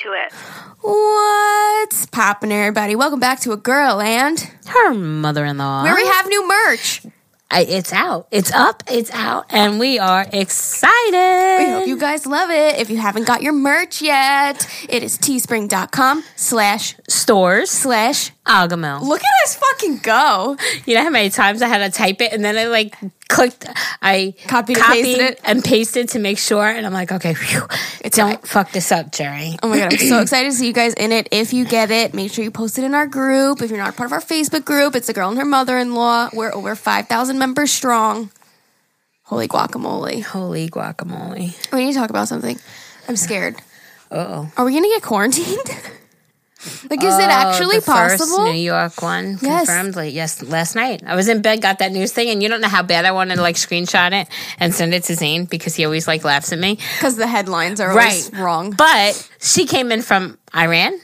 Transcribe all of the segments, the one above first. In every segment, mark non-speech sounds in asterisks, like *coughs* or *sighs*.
into it. What's poppin', everybody? Welcome back to a girl and Her mother-in-law. where we have new merch. I, it's out. It's up. It's out, and we are excited. We hope you guys love it. If you haven't got your merch yet, it is teespring.com slash Stores slash. Agahmil. Look at us fucking go. You know how many times I had to type it, and then I like clicked. I Copied and pasted it? and pasted to make sure, and I'm like, okay, phew, don't fuck this up, Geri. Oh my god, I'm so *clears throat* excited to see you guys in it. If you get it, make sure you post it in our group. If you're not part of our Facebook group, it's a girl and her mother-in-law. We're over 5,000 members strong. Holy guacamole. Holy guacamole! We need to talk about something. I'm scared. Oh, Are we going to get quarantined? *laughs* like, is it oh, actually possible? New York one Yes. confirmed. Like, yes, last night I was in bed, got that news thing, and you don't know how bad I wanted to like screenshot it and send it to Zane because he always like laughs at me. Because the headlines are always wrong. But she came in from Iran.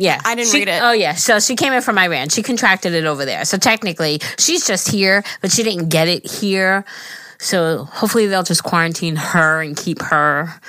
Yeah. I didn't She- read it. Oh, yeah. So she came in from Iran. She contracted it over there. So technically, she's just here, but she didn't get it here. So hopefully they'll just quarantine her and keep her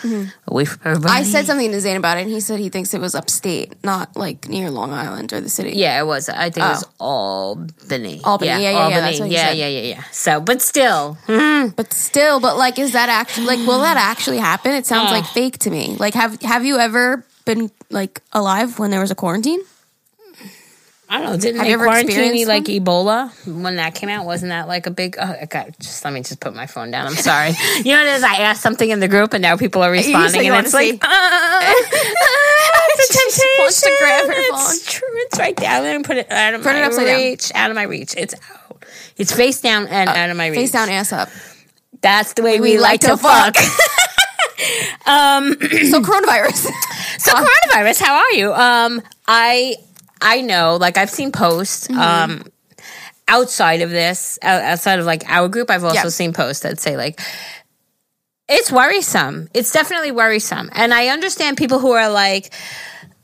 away from everybody. Mm-hmm. I said something to Zane about it, and he said he thinks it was upstate, not like near Long Island or the city. Yeah, it was. I think it was Albany. Oh. Albany. Yeah, yeah, yeah, Albany. what yeah, yeah, yeah, yeah. So, but still, *laughs* But still, but like, is that actually like, will that actually happen? It sounds like fake to me. Like, have have you ever been like alive when there was a quarantine? I don't know. Didn't Have they you ever quarantine experienced like Ebola when that came out? Wasn't that like a big? Oh, God! just let me just put my phone down. I'm sorry. *laughs* you know what it is? I asked something in the group and now people are responding, and it's like, uh, it's *laughs* a She temptation. wants to grab her It's true. It's right down there and put it out of Turn my upside down. reach. Out of my reach. It's out. It's face down and out of my reach. Uh, Face down, ass up. That's the way we, like, to fuck. *laughs* Um So coronavirus. So coronavirus, how are you? Um, I I know, like I've seen posts. Mm-hmm. Um, outside of this, outside of like our group, I've also Yeah. seen posts that say like it's worrisome. It's definitely worrisome, and I understand people who are like,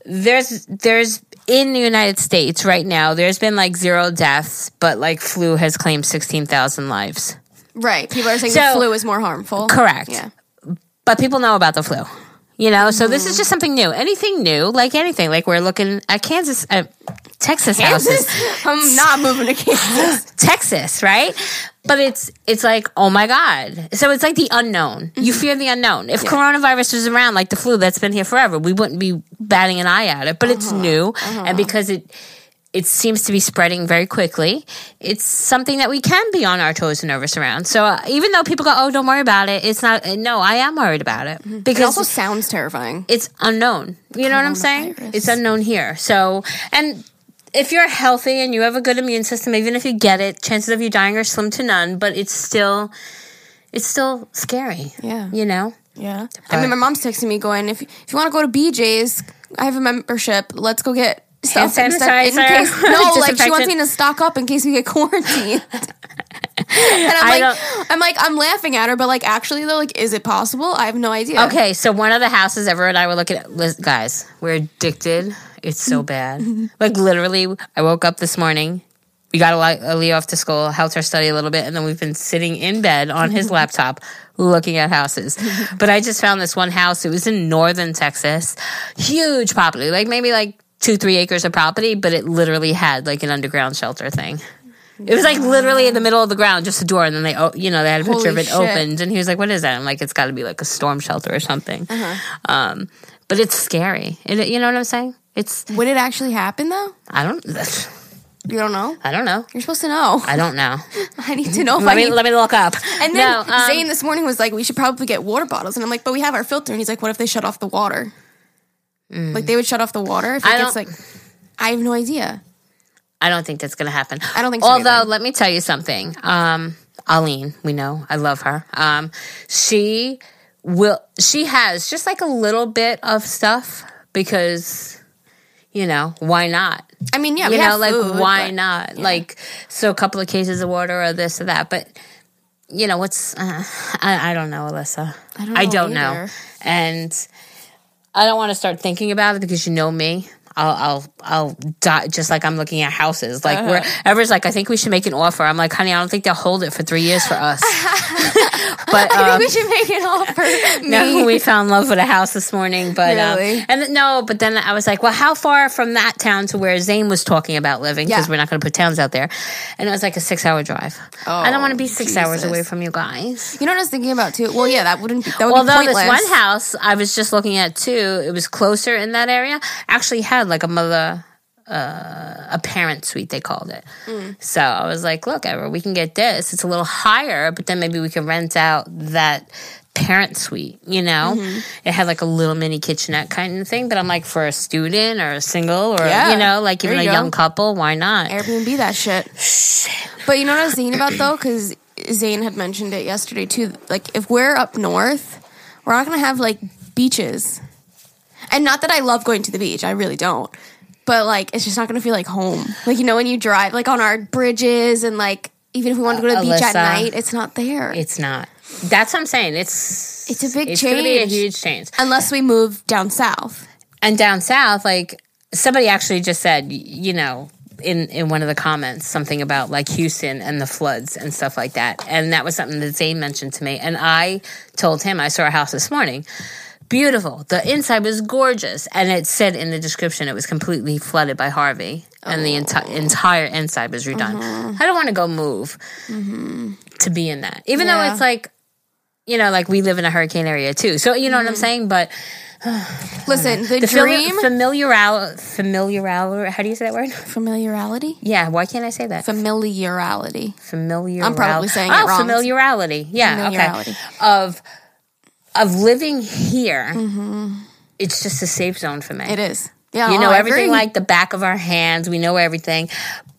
there's there's in the United States right now, there's been like zero deaths, but like flu has claimed sixteen thousand lives. right. People are saying So- the flu is more harmful. Correct. Yeah. but people know about the flu. You know, so this is mm-hmm. just something new. Anything new, like anything, like we're looking at Kansas, uh, Texas houses, I'm not moving to *laughs* Kansas. Texas, right? But it's it's like, oh my god! So it's like the unknown. You mm-hmm. fear the unknown. If coronavirus was around, like the flu that's been here forever, we wouldn't be batting an eye at it. But it's uh-huh. new, uh-huh. and because it it seems to be spreading very quickly. It's something that we can be on our toes and nervous around. So uh, even though people go, "Oh, don't worry about it," it's not. uh, No, I am worried about it It because it also sounds terrifying. it's unknown. You know what I'm saying? It's unknown here. So, and if you're healthy and you have a good immune system, even if you get it, chances of you dying are slim to none. But it's still, it's still scary. Yeah. You know. Yeah. I mean, my mom's texting me going, if, if you want to go to BJ's, I have a membership. Let's go get stuff Hand sto- in case. *laughs* No, like she wants me to stock up in case we get quarantined. *laughs* and I'm I like, I'm like, I'm laughing at her, but like, actually, though, like, is it possible? I have no idea. Okay, so one of the houses Everett and I were looking at, guys, we're addicted. It's so *laughs* bad. like literally, I woke up this morning. We got a Leo off to school, helped her study a little bit, and then we've been sitting in bed on his laptop looking at houses. but I just found this one house. It was in northern Texas, huge property, like maybe like two, three acres of property, but it literally had like an underground shelter thing. It was like literally in the middle of the ground, just a door, and then they, you know, they had a picture Holy of it shit. opened, and he was like, "What is that?" I'm like, "It's got to be like a storm shelter or something." Um, but it's scary. It, you know what I'm saying? It's Would it actually happen, though? I don't You don't know? I don't know. You're supposed to know. I don't know. *laughs* I need to know if I Let me need. let me look up. and then no, um, Zane this morning was like, we should probably get water bottles. And I'm like, but we have our filter. And he's like, what if they shut off the water? Like, they would shut off the water if it Mm. I gets like. I have no idea. I don't think that's gonna happen. I don't think so Although, either. let me tell you something. Um, Aline, we know I love her. Um, she will. She has just like a little bit of stuff because, you know, why not? I mean, yeah, you we know, have like food, why but- not? Like, so a couple of cases of water or this or that, but. You know what's? Uh, I I don't know, Alyssa. I don't I know don't know, and I don't want to start thinking about it because you know me. I'll I'll I'll die just like I'm looking at houses. Like Uh-huh. where Ever's like, I think we should make an offer. I'm like, honey, I don't think they'll hold it for three years for us. *laughs* *laughs* but I um, think we should make an offer. *laughs* no, we fell in love with a house this morning. But Really? um, and th- no, but then I was like, well, how far from that town to where Zane was talking about living? Because Yeah. we're not going to put towns out there. And it was like a six hour drive. Oh, I don't want to be six hours away from you guys. You know what I was thinking about too? Well, yeah, that wouldn't be that would Although be this one house I was just looking at too, it was closer in that area. Actually had like a mother, uh, a parent suite they called it. Mm. So I was like, look, Ever, we can get this. It's a little higher, but then maybe we can rent out that parent suite. You know, Mm-hmm. it had like a little mini kitchenette kind of thing. But I'm like, for a student or a single or Yeah. you know, like even a go. young couple, why not? Airbnb that shit. But you know what I was thinking about though, because Zane had mentioned it yesterday too. Like, if we're up north, we're not gonna have like beaches. And not that I love going to the beach, I really don't. But like, it's just not gonna feel like home. Like you know when you drive, like on our bridges, and like even if we want to go to the beach at night, it's not there. It's not. That's what I'm saying. It's It's a big change. It's gonna be a huge change. Unless we move down south. and down south like somebody actually just said you know in in one of the comments something about like Houston and the floods and stuff like that and that was something that Zane mentioned to me and I told him I saw a house this morning beautiful the inside was gorgeous and it said in the description it was completely flooded by Harvey and the enti- oh. entire inside was redone uh-huh. I don't want to go move mm-hmm. to be in that even though it's like you know like we live in a hurricane area too so you know what I'm mm-hmm. saying but *sighs* Listen, the, the dream, familiar familiar how do you say that word? familiarity, Yeah, why can't I say that? familiarity. Familiar. I'm probably saying it oh, wrong. familiarity. Yeah, Familiarity. okay. Of of living here. Mm-hmm. It's just a safe zone for me. It is. Yeah, You know I everything agree. like the back of our hands. We know everything,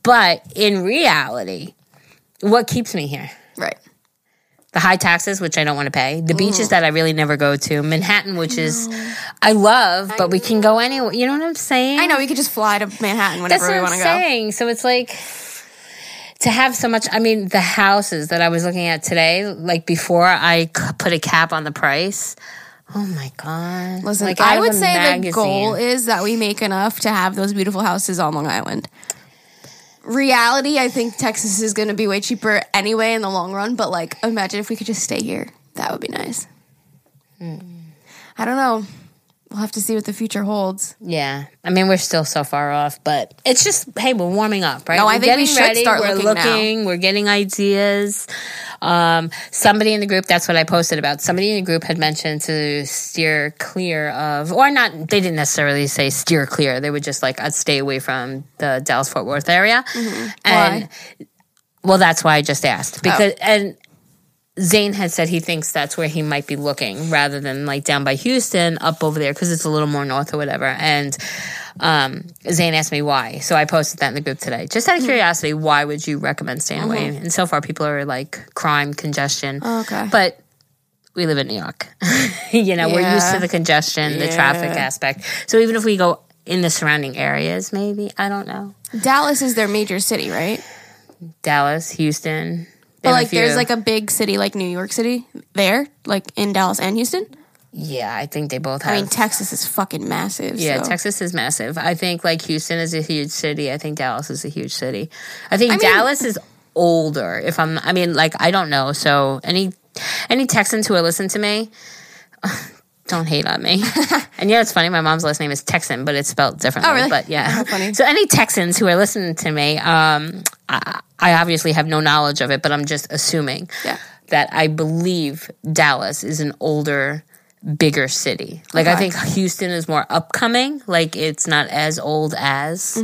but in reality, what keeps me here? right. the high taxes, which I don't want to pay, the beaches that I really never go to, Manhattan, which is I love, but we can go anywhere. You know what I'm saying? I know we could just fly to Manhattan That's whenever what we want to go. saying. So it's like to have so much. I mean, the houses that I was looking at today, like before I put a cap on the price. Oh my god! Listen, Like, I would say the goal is that we make enough to have those beautiful houses on Long Island. Reality, I think Texas is going to be way cheaper anyway in the long run, but like imagine if we could just stay here. That would be nice. Hmm. I don't know. We'll have to see what the future holds. Yeah, I mean, we're still so far off, but it's just hey, we're warming up, right? No, I we're think we should start we're looking looking, we're getting ideas. Um, somebody in the group, that's what I posted about. Somebody in the group had mentioned to steer clear of, or not. They didn't necessarily say steer clear. They were just like, I'd stay away from the Dallas Fort Worth area, Mm-hmm. and well, that's why I just asked because and. Zane had said he thinks that's where he might be looking rather than like down by Houston up over there because it's a little more north or whatever. And um, Zane asked me why. So I posted that in the group today. Just out of curiosity, why would you recommend staying away? And so far, people are like crime, congestion. Okay. But we live in New York. *laughs* you know, we're used to the congestion, the traffic aspect. So even if we go in the surrounding areas, maybe, I don't know. Dallas is their major city, right? Dallas, Houston. But like there's like a big city like New York City there, like in Dallas and Houston. Yeah, I think they both have. I mean, Texas is fucking massive. Yeah, so. Texas is massive. I think like Houston is a huge city. I think Dallas is a huge city. I think mean- Dallas is older. If I'm, I mean, like I don't know. So any any Texans who are listening to me, don't hate on me. *laughs* and yeah, it's funny. My mom's last name is Texan, but it's spelled differently. Oh, really? But yeah, How funny. So any Texans who are listening to me, um, I, I obviously have no knowledge of it, but I'm just assuming Yeah. that I believe Dallas is an older, bigger city. Like I think Houston is more upcoming. Like it's not as old as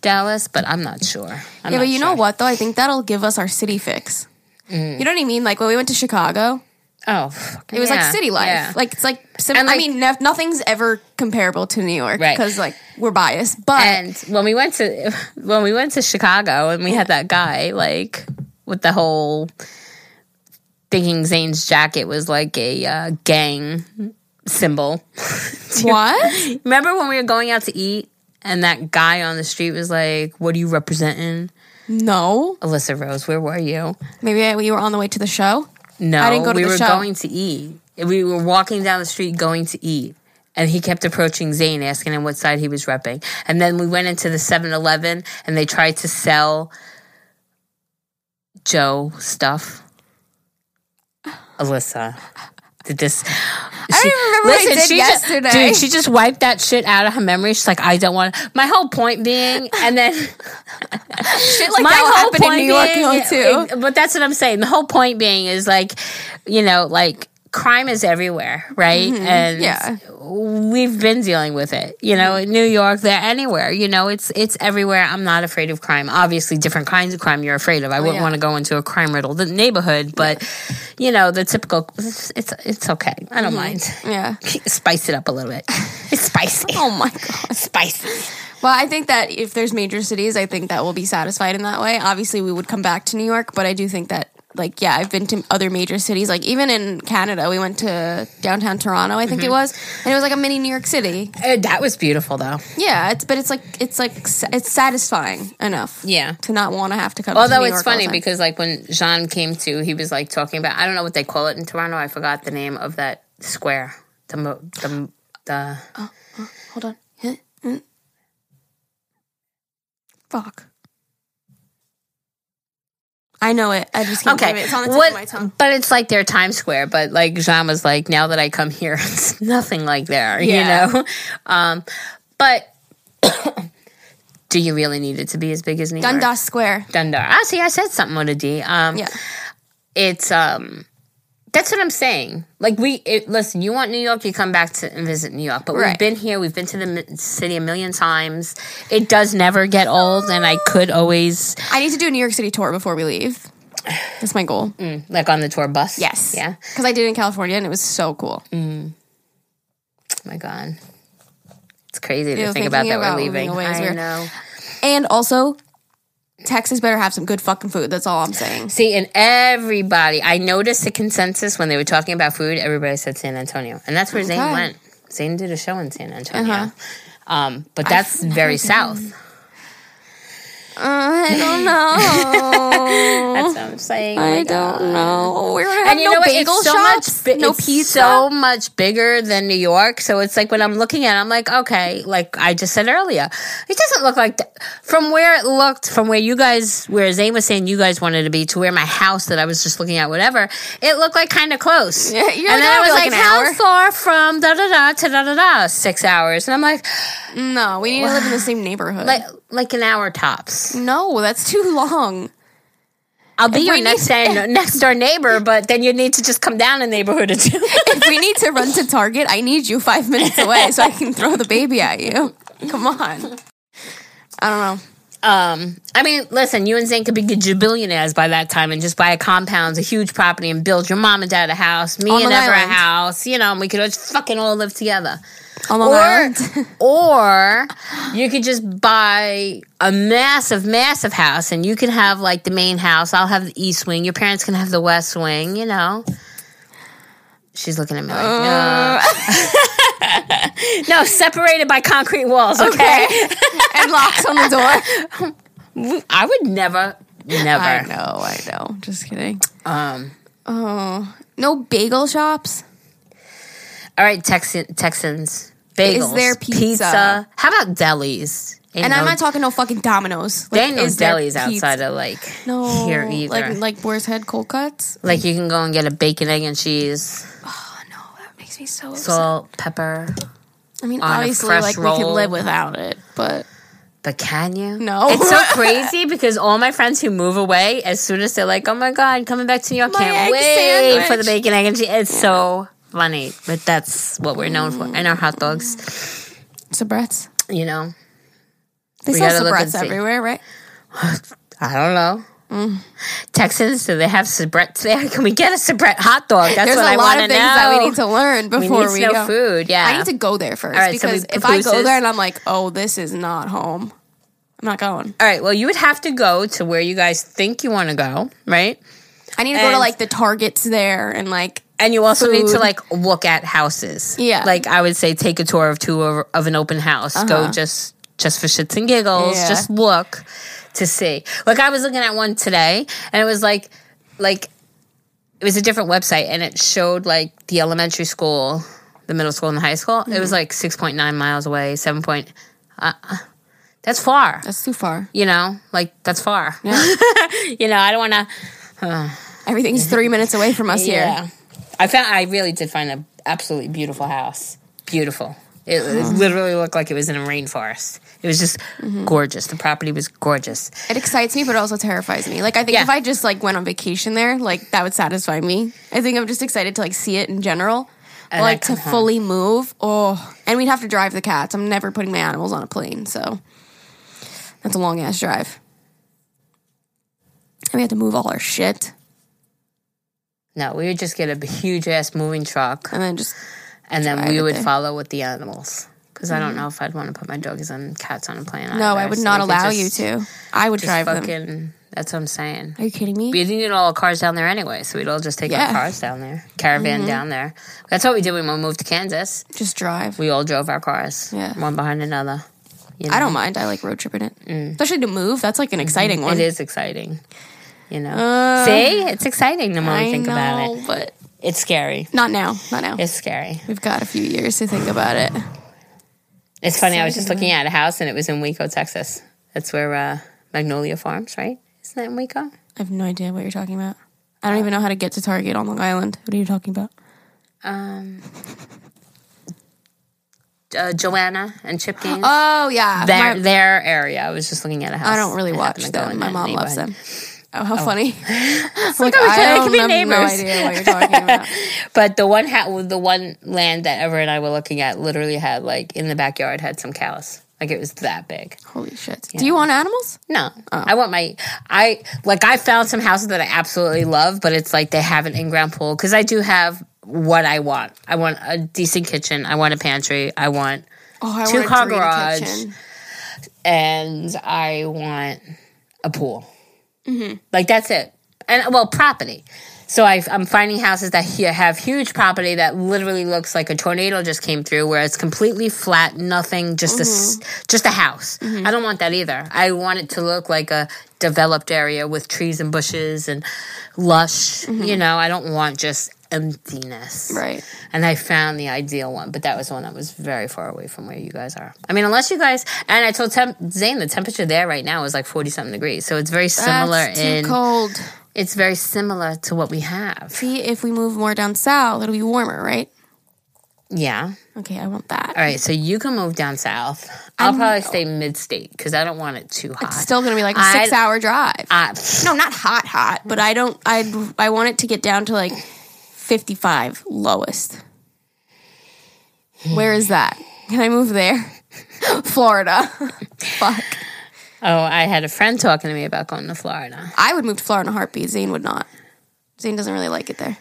Dallas, but I'm not sure. I'm Mm-hmm. Yeah, but you know what though? I think that'll give us our city fix. Mm. You know what I mean? Like when we went to Chicago, Oh, fuck, it was like city life. yeah. Like it's like, sim- And, I mean, no- nothing's ever comparable to New York Right. because like we're biased. But and when we went to *laughs* when we went to Chicago and we had that guy like with the whole thinking Zane's jacket was like a uh, gang symbol. *laughs* what? Remember when we were going out to eat and that guy on the street was like, "What are you representing?" No, Alyssa Rose, where were you? maybe we were on the way to the show. No, I didn't go to we the were show. going to eat. We were walking down the street going to eat, And he kept approaching Zane, asking him what side he was repping. And then we went into the 7 Eleven and they tried to sell Joe stuff. *sighs* Alyssa. Did this? I don't even remember what I did she yesterday. Just, dude, she just wiped that shit out of her memory. She's like, I don't want. My whole point being, and then *laughs* Shit like that will happen in New York though, too. but that's what I'm saying. The whole point being is like, you know, like crime is everywhere, right? Mm-hmm. And yeah. we've been dealing with it. You know, in New York, there, anywhere. You know, it's it's everywhere. I'm not afraid of crime. Obviously, different kinds of crime you're afraid of. I oh, wouldn't yeah. want to go into a crime riddled neighborhood, but you know, the typical. It's it's, it's okay. I don't mm-hmm. mind. yeah. *laughs* Spice it up a little bit. *laughs* It's spicy. Oh my god. spicy. Well, I think that if there's major cities, I think that we'll be satisfied in that way. Obviously, we would come back to New York, but I do think that, like, yeah, I've been to other major cities. Like, even in Canada, we went to downtown Toronto, I think Mm-hmm. it was, and it was like a mini New York City. Uh, that was beautiful, though. Yeah, it's but it's like it's like it's satisfying enough. Yeah. to not want to have to come. to Although New it's funny because like when Jean came to, he was like talking about I don't know what they call it in Toronto. I forgot the name of that square. The mo- the the Oh hold on, Hmm. fuck. I know it. I just can't okay. It. It's on the tip what, of my tongue. But it's like their Times Square. But like Jean was like, now that I come here, *laughs* it's nothing like there. Yeah. You know. Um, but *coughs* do you really need it to be as big as New Dundas York? Dundas Square. Dundar. Ah, see, I said something on a D. Um, Yeah. it's um that's what I'm saying. Like we it, listen, you want New York, you come back to and visit New York. But we've been here, we've been to the city a million times. It does never get old, and I could always I need to do a New York City tour before we leave. That's my goal. Mm, like on the tour bus. Yes. yeah. Because I did in California and it was so cool. Oh my god, it's crazy to Ew, think about that about we're leaving. I know. And also, Texas better have some good fucking food. That's all I'm saying. See, and everybody, I noticed the consensus when they were talking about food. Everybody said San Antonio, and that's where Zane went. Zane did a show in San Antonio. Uh-huh. Um, but that's very south. Uh, I don't *laughs* know. That's what I'm saying. Oh I don't know. We're And you no know what? bagel It's so shops, much. bi- no it's pizza. so much bigger than New York. So it's like when I'm looking at, it, I'm like, okay, like I just said earlier, it doesn't look like that. from where it looked, from where you guys, where Zane was saying you guys wanted to be, to where my house that I was just looking at, whatever, it looked like kind of close. Yeah, you're and then I "Oh, was like like, how hour." far from da da da to da da da? Six hours, and I'm like, no, we need to live in the same neighborhood. like like an hour tops. no, that's too long. I'll be If your next need- door, *laughs* next door neighbor, but then you need to just come down a neighborhood or two. if we need to run to Target, I need you five minutes away so I can throw the baby at you. Come on. I don't know. Um, I mean, listen, you and Zane could be billionaires by that time and just buy a compound, a huge property, and build your mom and dad a house, me On and Ever a house, you know, and we could just fucking all live together. On Long Or, Island. *laughs* or you could just buy a massive, massive house, and you can have like the main house. I'll have the east wing. Your parents can have the west wing. You know. She's looking at me like, Uh. no. *laughs* no, separated by concrete walls. Okay. *laughs* and locks on the door. I would never, never. I know, I know. Just kidding. Um. Oh, no bagel shops. All right, Texan, Texans. Bagels. Is there pizza? How about delis? Ain't And no, I'm not talking no fucking Domino's. There Like, ain't no is delis outside of like No, here either. Like Like, Boar's Head cold cuts. Like you can go and get a bacon, egg, and cheese, Oh no, that makes me so. upset. salt, pepper. I mean, obviously, like we can live without it, but But can you? No. It's so *laughs* crazy because all my friends who move away, as soon as they're like, "Oh my god, coming back to New York, My can't wait for the bacon, egg, and cheese." It's so funny, but that's what we're known for, and our hot dogs. Sabretts. You know, They sell sabretts everywhere, right? *sighs* I don't know. Mm. Texans, do they have sabretts there? Can we get a sabrett hot dog? That's There's what a I lot want of to things know. that we need to learn We before need we, go. food. Yeah, I need to go there first right, because we- if I go there and I'm like, oh, this is not home, I'm not going. All right. Well, you would have to go to where you guys think you want to go, right? I need to go to like the Targets there and like And you also need to like look at houses. Yeah. Like I would say, take a tour of two of, of an open house. Go just just for shits and giggles. Yeah. Just look to see. Like I was looking at one today, and it was like like it was a different website, and it showed like the elementary school. the middle school and the high school. It was like six point nine miles away, seven point. Uh, uh, that's far. That's too far. You know, like that's far. Yeah. *laughs* you know, I don't want to. Everything's *laughs* three minutes away from us Yeah, here. I found. I really did find an absolutely beautiful house. Beautiful. It, it literally looked like it was in a rainforest. It was just Mm-hmm. gorgeous. The property was gorgeous. It excites me, but it also terrifies me. Like I think Yeah. if I just like went on vacation there, like that would satisfy me. I think I'm just excited to like see it in general. But, like to home. fully move, oh, and we'd have to drive the cats. I'm never putting my animals on a plane, so that's a long ass drive. And we had to move all our shit, No, we would just get a huge ass moving truck, and then just and then we would there. follow with the animals. Because I don't know if I'd want to put my doggies and cats on a plane. no, I would so not allow just- you to. I would drive them. That's what I'm saying. Are you kidding me? We didn't need all the cars down there anyway, so we'd all just take Yeah. our cars down there, caravan Mm-hmm. down there. That's what we did when we moved to Kansas. Just drive. We all drove our cars, Yeah. one behind another. You I don't mind. I like road tripping it, especially to move. That's like an exciting one. Mm. It is exciting. You know, Uh, see, it's exciting the more I we think know, about it. but It's scary. not now. Not now. It's scary. We've got a few years to think about it. It's funny. I was just looking at a house, and it was in Waco, Texas. That's where uh, Magnolia Farms, right? Isn't that in Waco? I have no idea what you're talking about. I don't even know how to get to Target on Long Island. What are you talking about? Um, uh, Joanna and Chip Gaines. Oh yeah, their My- their area. I was just looking at a house. I don't really watch happen to go them. My mom loves them. Oh, how oh. funny! *laughs* like, okay, I don't have no neighbors. idea what you're talking about. *laughs* But the one ha- the one land that Ever and I were looking at literally had like in the backyard had some cows. Like it was that big. Holy shit! Do you want animals? No, oh. I want my I like I found some houses that I absolutely love, but it's like they have an in ground pool because I do have what I want. I want a decent kitchen. I want a pantry. I want Oh, I Two want car garage. kitchen. and I want a pool. Mm-hmm. Like that's it. And well, property. So I, I'm finding houses that have huge property that literally looks like a tornado just came through, where it's completely flat, nothing, just a s- mm-hmm. just a house. Mm-hmm. I don't want that either. I want it to look like a developed area with trees and bushes and lush. You know, I don't want just emptiness. Right. And I found the ideal one, but that was one that was very far away from where you guys are. I mean, unless you guys, and I told Tem- Zane the temperature there right now is like 40 something degrees. So it's very similar That's too in, cold. it's very similar to what we have. See, if we move more down south, it'll be warmer, right? Yeah. Okay, I want that. All right. So you can move down south. I'll probably stay mid state because I don't want it too hot. It's still gonna be like a six hour drive. I, no, not hot, hot, but I don't. I I want it to get down to like fifty five lowest. Where is that? Can I move there? *laughs* Florida. *laughs* Fuck. oh, I had a friend talking to me about going to Florida. I would move to Florida in a heartbeat. Zane would not. Zane doesn't really like it there.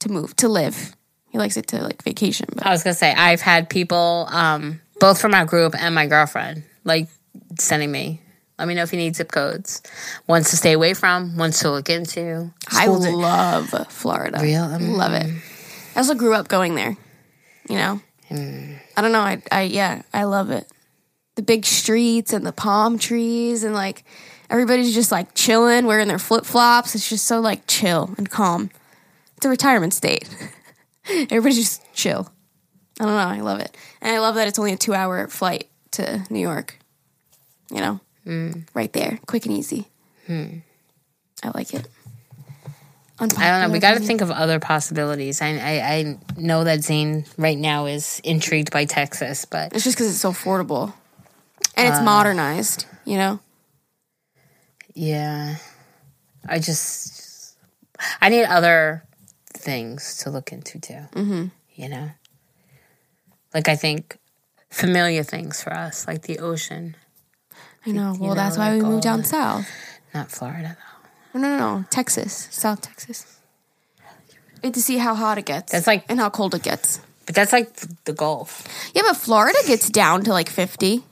To move to live, he likes it to like vacation. But I was gonna say I've had people, um, both from our group and my girlfriend, like sending me. Let me know if you need zip codes. Ones to stay away from, ones to look into. I Schools- love Florida. Real? Mm. Love it. I also grew up going there. You know, Mm. I don't know. I, I yeah, I love it. The big streets and the palm trees and like everybody's just like chilling, wearing their flip flops. It's just so like chill and calm. It's a retirement state. *laughs* Everybody's just chill. I don't know. I love it, and I love that it's only a two hour flight to New York. You know, Mm. right there, quick and easy. I like it. I don't know. We got to think of other possibilities. I, I I know that Zane right now is intrigued by Texas, but It's just because it's so affordable and Uh. it's modernized. You know, yeah, I just I need other things to look into too. Mm-hmm. You know, like I think familiar things for us, like the ocean, I know. Well, know, that's why we moved down south. not Florida though. No, no, no, Texas, South Texas. Had to see how hot it gets. That's like- and how cold it gets. But that's like the Gulf. Yeah, but Florida gets down to like fifty.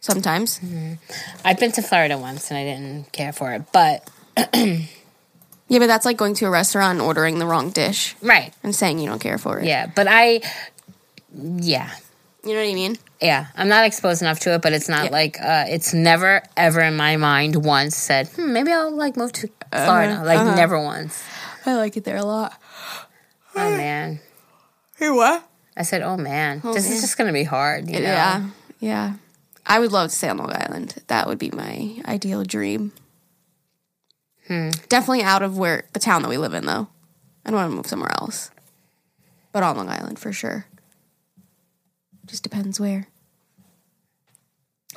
Sometimes. Mm-hmm. I've been to Florida once and I didn't care for it, but *clears throat* Yeah, but that's like going to a restaurant and ordering the wrong dish right, and saying you don't care for it. yeah. But I, yeah, You know what I mean? yeah. I'm not exposed enough to it, but it's not Yeah. like uh, it's never ever in my mind once said hmm, maybe I'll like move to Florida. like never once. I like it there a lot. Oh man, Hey, what? I said, "Oh man, this man. is just gonna be hard." You know? Yeah, yeah. I would love to stay on Long Island. That would be my ideal dream. Definitely out of where the town that we live in, though. I don't want to move somewhere else, but on Long Island for sure. Just depends where.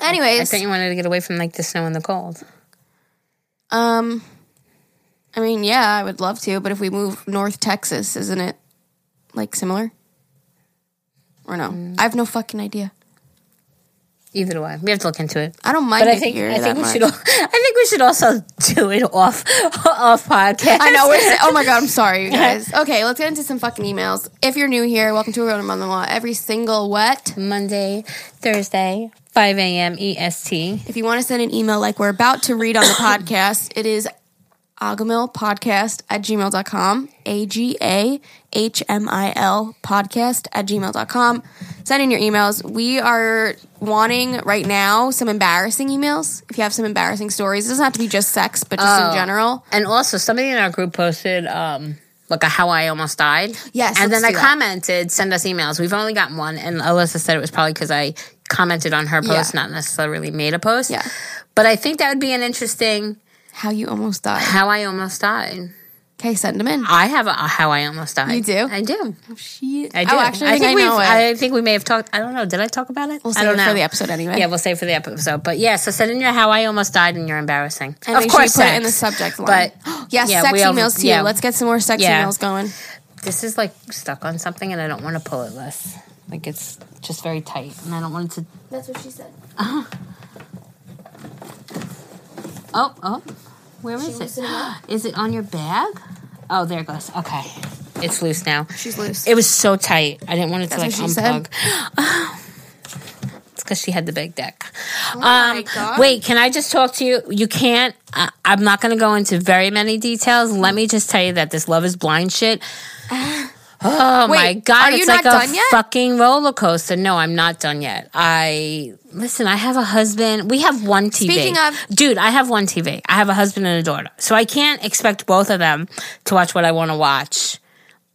Anyways, I thought you wanted to get away from like the snow and the cold. um, I mean, yeah, I would love to, but if we move North Texas, isn't it like similar? Or no? I have no fucking idea. Either way, We have to look into it. I don't mind But I think I think we much. should. *laughs* I think we should also do it off *laughs* off podcast. I know. We're, oh my god, I'm sorry, you *laughs* guys. Okay, let's get into some fucking emails. If you're new here, welcome to a Grown Mother-in-Law. Every single what? Monday, Thursday, five a.m. EST. If you want to send an email like we're about to read on the *coughs* podcast, it is agahmilpodcast at gmail.com. A-G-A-H-M-I-L podcast at gmail.com. Send in your emails. We are wanting right now some embarrassing emails. If you have some embarrassing stories, it doesn't have to be just sex, but just Oh. in general. And also, somebody in our group posted um, like a how I almost died. Yes, and let's then I do that. commented, send us emails. We've only gotten one, and Alyssa said it was probably because I commented on her post, Yeah. not necessarily made a post. Yeah. But I think that would be an interesting How you almost died. how I almost died. Okay, send them in. I have a, a how I almost died. You do? I do. Oh, Shit. I oh, do. Oh, actually, I think, I, we've- know it. I think we may have talked. I don't know. Did I talk about it? We'll I save don't it know for the episode anyway. Yeah, we'll save for the episode. But yeah, so send in your how I almost died and you're embarrassing. And of course, sure you put it in the subject line. But *gasps* yes, yeah, sex we have- emails too. yeah. Let's get some more sex Yeah. emails going. this is like stuck on something, and I don't want to pull it less. Like it's just very tight, and I don't want it to. That's what she said. *laughs* Oh, oh, where is it? loosening *gasps* it on your bag? Oh, there it goes. Okay, it's loose now. She's loose. It was so tight. I didn't want it to like unplug. *gasps* it's because she had the big deck. Oh my um, God. Wait, can I just talk to you? You can't. Uh, I'm not going to go into very many details. Let me just tell you that this Love Is Blind shit. *laughs* Oh my god! are you it's not like a done yet? fucking roller coaster. No, I'm not done yet. I listen. I have a husband. We have one TV. Speaking of- dude, I have one TV. I have a husband and a daughter, so I can't expect both of them to watch what I want to watch.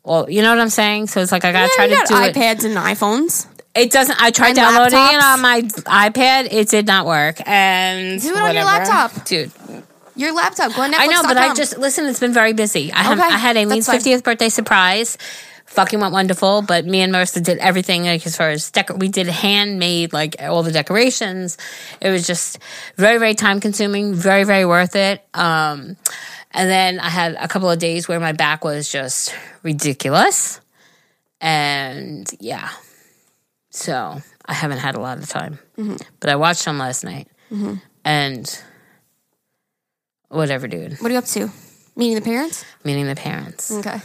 Well, you know what I'm saying. So it's like I gotta Yeah, try to got do it. iPads and iPhones. It doesn't. I tried And downloading it on my iPad. It did not work. And Do it on your laptop. dude. Your laptop. Go on Netflix. I know, but I just listen. It's been very busy. I have. I had Aileen's 50th birthday surprise. Fucking went wonderful, but me and Marissa did everything like as far as decor. We did handmade like all the decorations. It was just very very time consuming, very very worth it. Um, and then I had a couple of days where my back was just ridiculous, and yeah, so I haven't had a lot of time. Mm-hmm. But I watched them last night, and whatever, dude. What are you up to? Meeting the parents? Meeting the parents. Okay.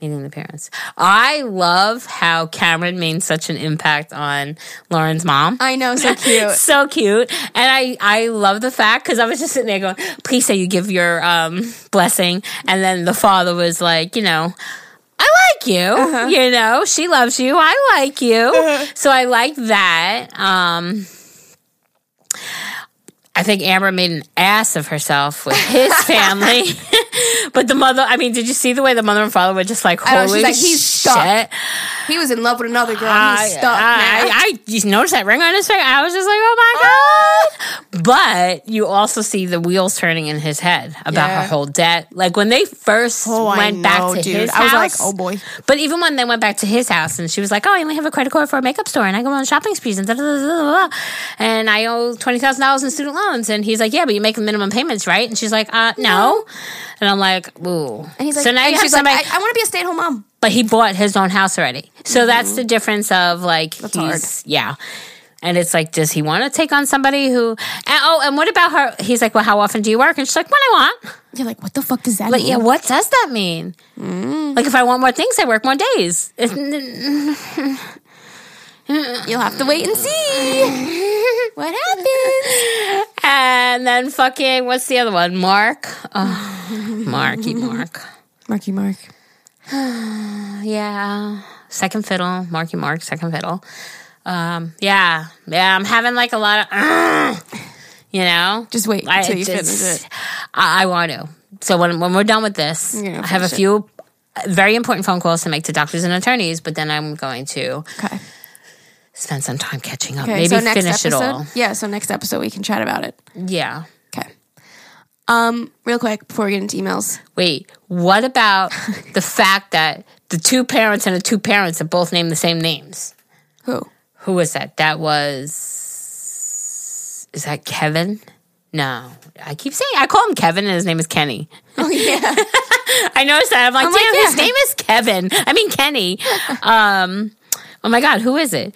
Meeting the parents. I love how Cameron made such an impact on Lauren's mom. I know, so *laughs* cute. so cute. And I, I love the fact because I was just sitting there going, please say you give your um, blessing. And then the father was like, you know, I like you. Uh-huh. You know, she loves you. I like you. So I like that. Um, I think Amber made an ass of herself with his *laughs* family. *laughs* but the mother, I mean, did you see the way the mother and father were just like, I know, holy like, he's shit. stuck. He was in love with another girl. I, He's stuck I. I, I just noticed that ring on his finger. I was just like, oh my god! But you also see the wheels turning in his head about Yeah. her whole debt. Like when they first Oh, went back to dude. his I was like, house. oh, boy. But even when they went back to his house, and she was like, "Oh, I only have a credit card for a makeup store, and I go on shopping sprees, and da da da da da, da, and I owe twenty thousand dollars in student loans." And he's like, "Yeah, but you make the minimum payments, right?" And she's like, "Uh, no." And I'm like, "Ooh." And he's like, so now you have she's like, somebody I, I want to be a stay at home mom. but he bought his own house already. So that's the difference of like Mm-hmm. hard. yeah. And it's like, does he want to take on somebody who? And, oh, and what about her? He's like, well, how often do you work? And she's like, when I want. You're like, what the fuck does that Like, mean? yeah, what does that mean? Mm. Like, if I want more things, I work more days. *laughs* You'll have to wait and see *laughs* what happens. and then fucking, what's the other one? Mark. Oh, Marky *laughs* Mark. Marky Mark. *sighs* Yeah. Second fiddle, Marky Mark, second fiddle. Um, yeah. Yeah, I'm having like a lot of, uh, *clears throat* you know? Just wait I until you just- finish it. I, I want to. So when when we're done with this, I have a finish it. few very important phone calls to make to doctors and attorneys, but then I'm going to Okay. Spend some time catching up. Okay. Maybe so next finish episode. it all. Yeah. So next episode we can chat about it. Yeah. Okay. Um, real quick before we get into emails. Wait, what about *laughs* the fact that the two parents and the two parents are both named the same names? Who? Who was that? That was. Is that Kevin? No. I keep saying, I call him Kevin and his name is Kenny. Oh yeah. *laughs* I noticed that. I'm like, I'm like, damn, his name is Kevin. I mean, Kenny. Um, oh my God, who is it?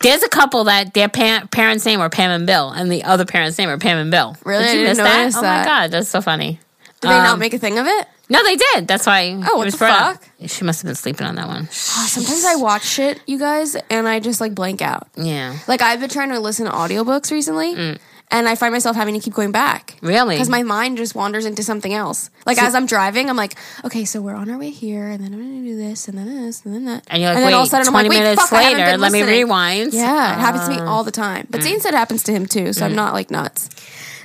There's a couple that their pa- parents' name are Pam and Bill, and the other parents' name are Pam and Bill. Really? Did you miss that? Oh that. my God, that's so funny. Did they not Um, make a thing of it? No, they did. That's why. Oh, what it was the brought up. fuck? She must have been sleeping on that one. *sighs* Oh, sometimes I watch shit, you guys, and I just like blank out. Yeah. Like I've been trying to listen to audiobooks recently, and I find myself having to keep going back. Mm. Really? Because my mind just wanders into something else. Like as I'm driving, I'm like, okay, so we're on our way here, and then I'm gonna do this, and then this, and then that. And you're like, then wait, all of a sudden I'm 20 like, wait, minutes fuck, later, let me rewind. Yeah, it happens to me Uh, all the time. But Zane said it happens to him too, so I'm not like nuts.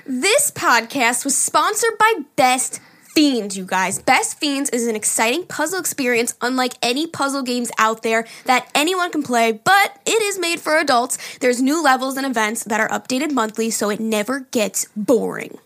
This podcast was sponsored by Best Fiends, you guys. Best Fiends is an exciting puzzle experience unlike any puzzle games out there that anyone can play, but it is made for adults. There's new levels and events that are updated monthly, so it never gets boring.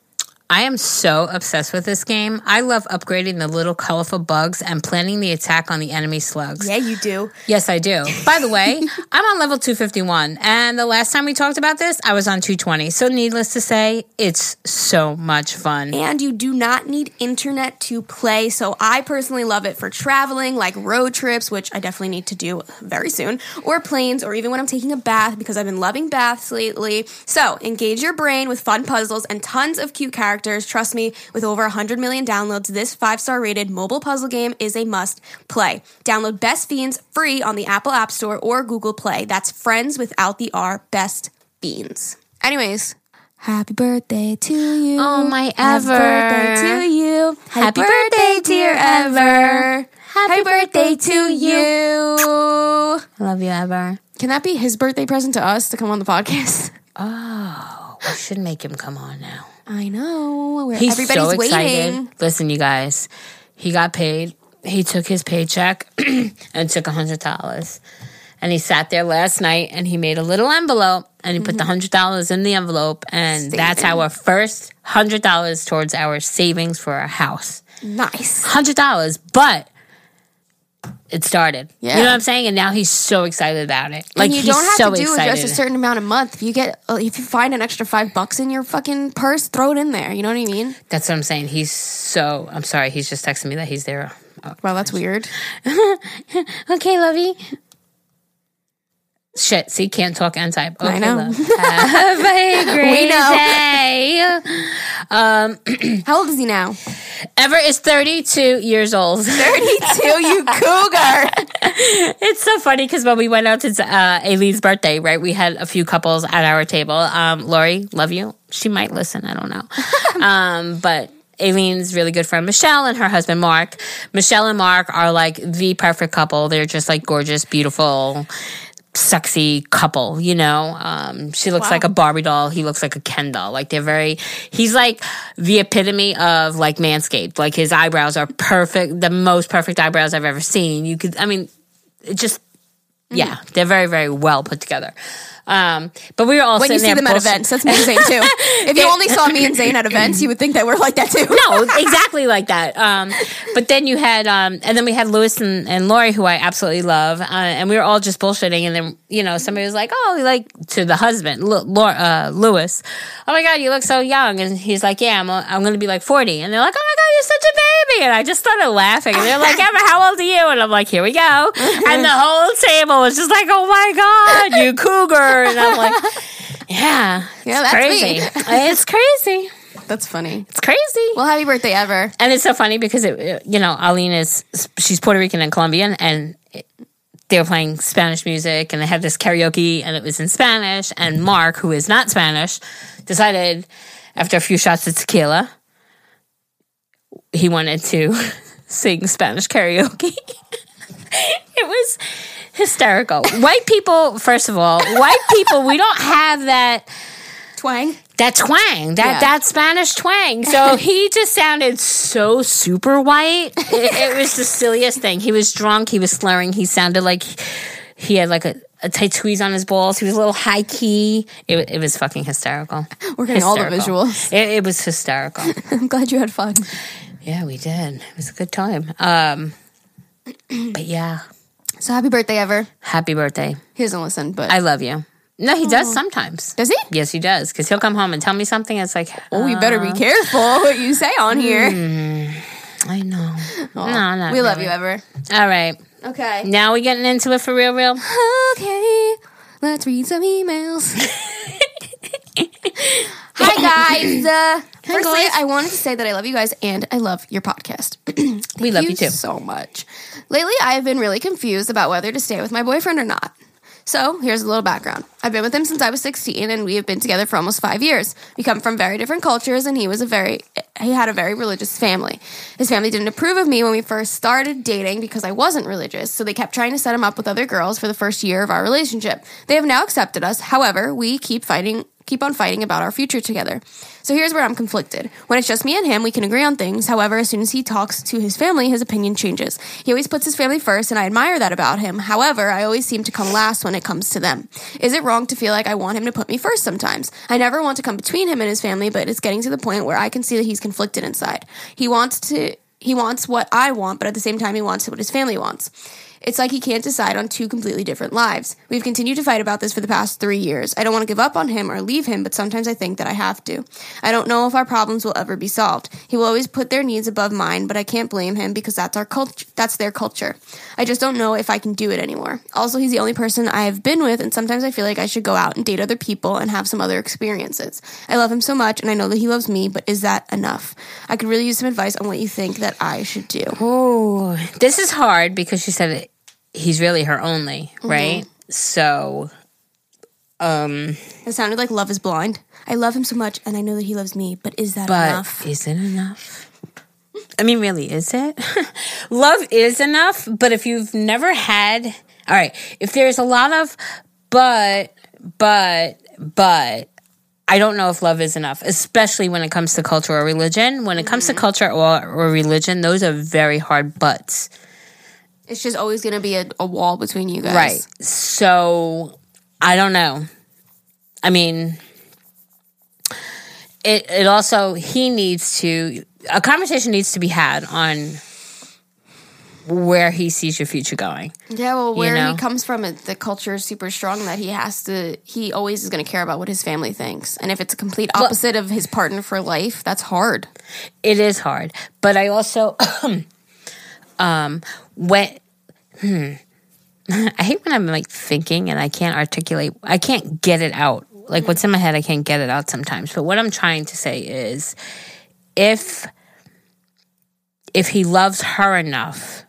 I am so obsessed with this game. I love upgrading the little colorful bugs and planning the attack on the enemy slugs. Yeah, you do. Yes, I do. By the way, *laughs* I'm on level 251, and the last time we talked about this, I was on 220. So, needless to say, it's so much fun. and you do not need internet to play. So I personally love it for traveling, like road trips, which I definitely need to do very soon, or planes, or even when I'm taking a bath because I've been loving baths lately. So engage your brain with fun puzzles and tons of cute characters. Trust me, with over 100 million downloads, this five star rated mobile puzzle game is a must play. Download Best Fiends free on the Apple App Store or Google Play. That's friends without the R, Best Fiends. Anyways. Happy birthday to you. Oh, my Happy Ever. birthday to you. Happy birthday, dear Ever. Happy birthday to you. I love you, Ever. Can that be his birthday present to us to come on the podcast? Oh, we should make him come on now. I know. Where He's everybody's so excited. waiting. Listen, you guys, he got paid. He took his paycheck *clears throat* and took a hundred dollars. And he sat there last night and he made a little envelope and he put the mm-hmm. hundred dollars in the envelope and that's our first hundred dollars towards our savings for our house. Nice. Hundred dollars, but it started. Yeah. You know what I'm saying? And now he's so excited about it. Like and you he's don't have so to do excited. just a certain amount a month. If you get, uh, if you find an extra five bucks in your fucking purse, throw it in there. You know what I mean? That's what I'm saying. He's so. I'm sorry. He's just texting me that he's there. Oh, Well, that's weird. *laughs* Okay, lovey. Shit, see, can't talk and type. Okay, I know. love. *laughs* Have a great We know. day. *clears throat* How old is he now? Ever is 32 years old. *laughs* 32, you cougar. *laughs* it's so funny because when we went out to uh, Aileen's birthday, right, we had a few couples at our table. Um, Lori, love you. She might listen. I don't know. um, but Aileen's really good friend Michelle and her husband Mark. Michelle and Mark are like the perfect couple. They're just like gorgeous, beautiful, sexy couple, you know. Um, she looks Wow. like a Barbie doll. He looks like a Ken doll. Like they're very. He's like the epitome of like Manscaped. Like his eyebrows are perfect, the most perfect eyebrows I've ever seen. You could, I mean, it just yeah, they're very very well put together. Um, but we were all When you see there them at events, that's me and Zane too. *laughs* If you only saw me and Zane at events, you would think that we're like that too. no, exactly like that. Um, but then you had, um, and then we had Lewis and, and Lori, who I absolutely love, uh, and we were all just bullshitting. And then you know somebody was like, "Oh, like to the husband, Lau- uh, Lewis, oh my god, you look so young," and he's like, "Yeah, I'm, I'm going to be like 40," and they're like, "Oh my god, you're such a baby," and I just started laughing, and they're like, "Emma, how old are you?" And I'm like, "Here we go," and the whole table was just like, "Oh my god, you cougar," and I'm like. *laughs* Yeah, Yeah, it's that's crazy. me. it's crazy. That's funny. It's crazy. Well, happy birthday ever. And it's so funny because it, it- you know, Aline is she's Puerto Rican and Colombian, and it, they were playing Spanish music, and they had this karaoke, and it was in Spanish. And Mark, who is not Spanish, decided after a few shots of tequila, he wanted to *laughs* sing Spanish karaoke. *laughs* it was hysterical. White people, first of all, white people, we don't have that Twang. that twang, that Yeah. that Spanish twang. So *laughs* he just sounded so super white. It, it was the silliest thing. He was drunk. He was slurring. He sounded like he had like a, a tight squeeze on his balls. He was a little high key. It, it was fucking hysterical. We're getting all the visuals. It, it was hysterical. *laughs* I'm glad you had fun. yeah, we did. It was a good time. Um, but yeah, So happy birthday, Ever. happy birthday. He doesn't listen, but I love you. No, he does sometimes. does he? Yes, he does. Because he'll come home and tell me something. It's like, Oh, you better be careful what you say on here. I know. No, not we love really. you, Ever. All right. Okay. Now we're getting into it for real, real. Okay. Let's read some emails. *laughs* Hi guys. *clears throat* Uh, firstly, guys. I wanted to say that I love you guys and I love your podcast. *clears throat* We love you too. so much. Lately, I have been really confused about whether to stay with my boyfriend or not. So, here's a little background. I've been with him since I was 16 and we have been together for almost 5 years. We come from very different cultures and he was a very he had a very religious family. His family didn't approve of me when we first started dating because I wasn't religious, so they kept trying to set him up with other girls for the first year of our relationship. They have now accepted us. However, we keep fighting keep on fighting about our future together. So here's where I'm conflicted. When it's just me and him, we can agree on things. However, as soon as he talks to his family, his opinion changes. He always puts his family first, and I admire that about him. However, I always seem to come last when it comes to them. Is it wrong to feel like I want him to put me first sometimes? I never want to come between him and his family, but it's getting to the point where I can see that he's conflicted inside. He wants to he wants what I want, but at the same time he wants what his family wants. It's like he can't decide on two completely different lives. We've continued to fight about this for the past three years. I don't want to give up on him or leave him, but sometimes I think that I have to. I don't know if our problems will ever be solved. He will always put their needs above mine, but I can't blame him because that's our culture. That's their culture. I just don't know if I can do it anymore. Also, he's the only person I have been with, and sometimes I feel like I should go out and date other people and have some other experiences. I love him so much, and I know that he loves me, but is that enough? I could really use some advice on what you think that I should do. Oh, this is hard because she said he's really her only, Mm-hmm. right? So, um, It sounded like love is blind. I love him so much, and I know that he loves me, but is that but enough? is it enough? I mean, really, is it? *laughs* Love is enough, but if you've never had, all right, if there's a lot of but, but, but, I don't know if love is enough, especially when it comes to culture or religion. When it comes to culture or, or religion, those are very hard buts. It's just always going to be a, a wall between you guys. Right. So I don't know. I mean, it it also he needs to a conversation needs to be had on where he sees your future going. Yeah, well, where know? he comes from, the culture is super strong that he has to, he always is going to care about what his family thinks. And if it's a complete opposite of his partner for life, that's hard. It is hard, but I also *clears throat* um when *laughs* I hate when I'm like thinking and I can't articulate. I can't get it out. Like what's in my head, I can't get it out sometimes. But what I'm trying to say is, if if he loves her enough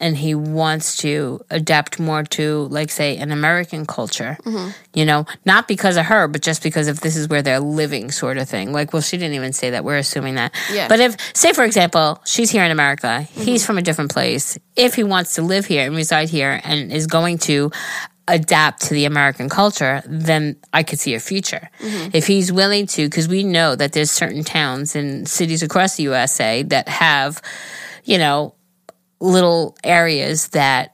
and he wants to adapt more to like say an american culture mm-hmm. you know not because of her but just because if this is where they're living sort of thing. Like well she didn't even say that. We're assuming that. Yeah. but if say for example she's here in america mm-hmm. he's from a different place. If he wants to live here and reside here and is going to adapt to the american culture then i could see a future. Mm-hmm. If he's willing to because we know that there's certain towns and cities across the usa that have you know little areas that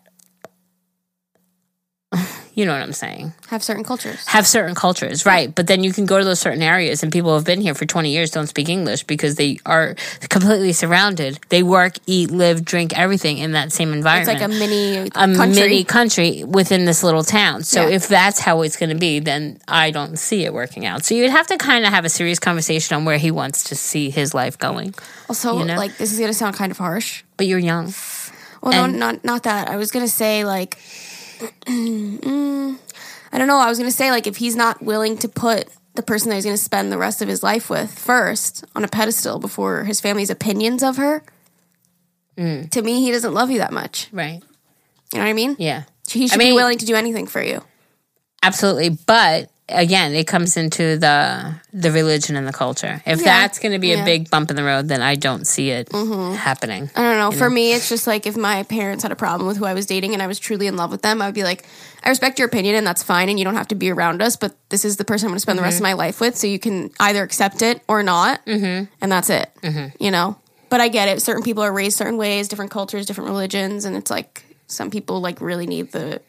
you know what I'm saying Have certain cultures. have certain cultures right but then you can go to those certain areas and people who have been here for 20 years don't speak English because they are completely surrounded they work eat live drink everything in that same environment. It's like a mini a country. mini country within this little town. So Yeah. if that's how it's going to be, then I don't see it working out. So you'd have to kind of have a serious conversation on where he wants to see his life going. also, you know? like, this is going to sound kind of harsh. But you're young. Well, And- no, not not that. I was gonna say like, mm, *clears throat* I don't know. I was gonna say like if he's not willing to put the person that he's gonna spend the rest of his life with first on a pedestal before his family's opinions of her, Mm. to me he doesn't love you that much. Right. You know what I mean? Yeah. He should I mean- be willing to do anything for you. Absolutely. But again, it comes into the the religion and the culture. If Yeah. that's going to be a big bump in the road, then I don't see it mm-hmm. happening. I don't know. For me, it's just like if my parents had a problem with who I was dating and I was truly in love with them, I would be like, I respect your opinion and that's fine, and you don't have to be around us, but this is the person I'm going to spend the rest mm-hmm. of my life with, so you can either accept it or not, mm-hmm. and that's it. Mm-hmm. You know. But I get it. Certain people are raised certain ways, different cultures, different religions, and it's like some people like really need the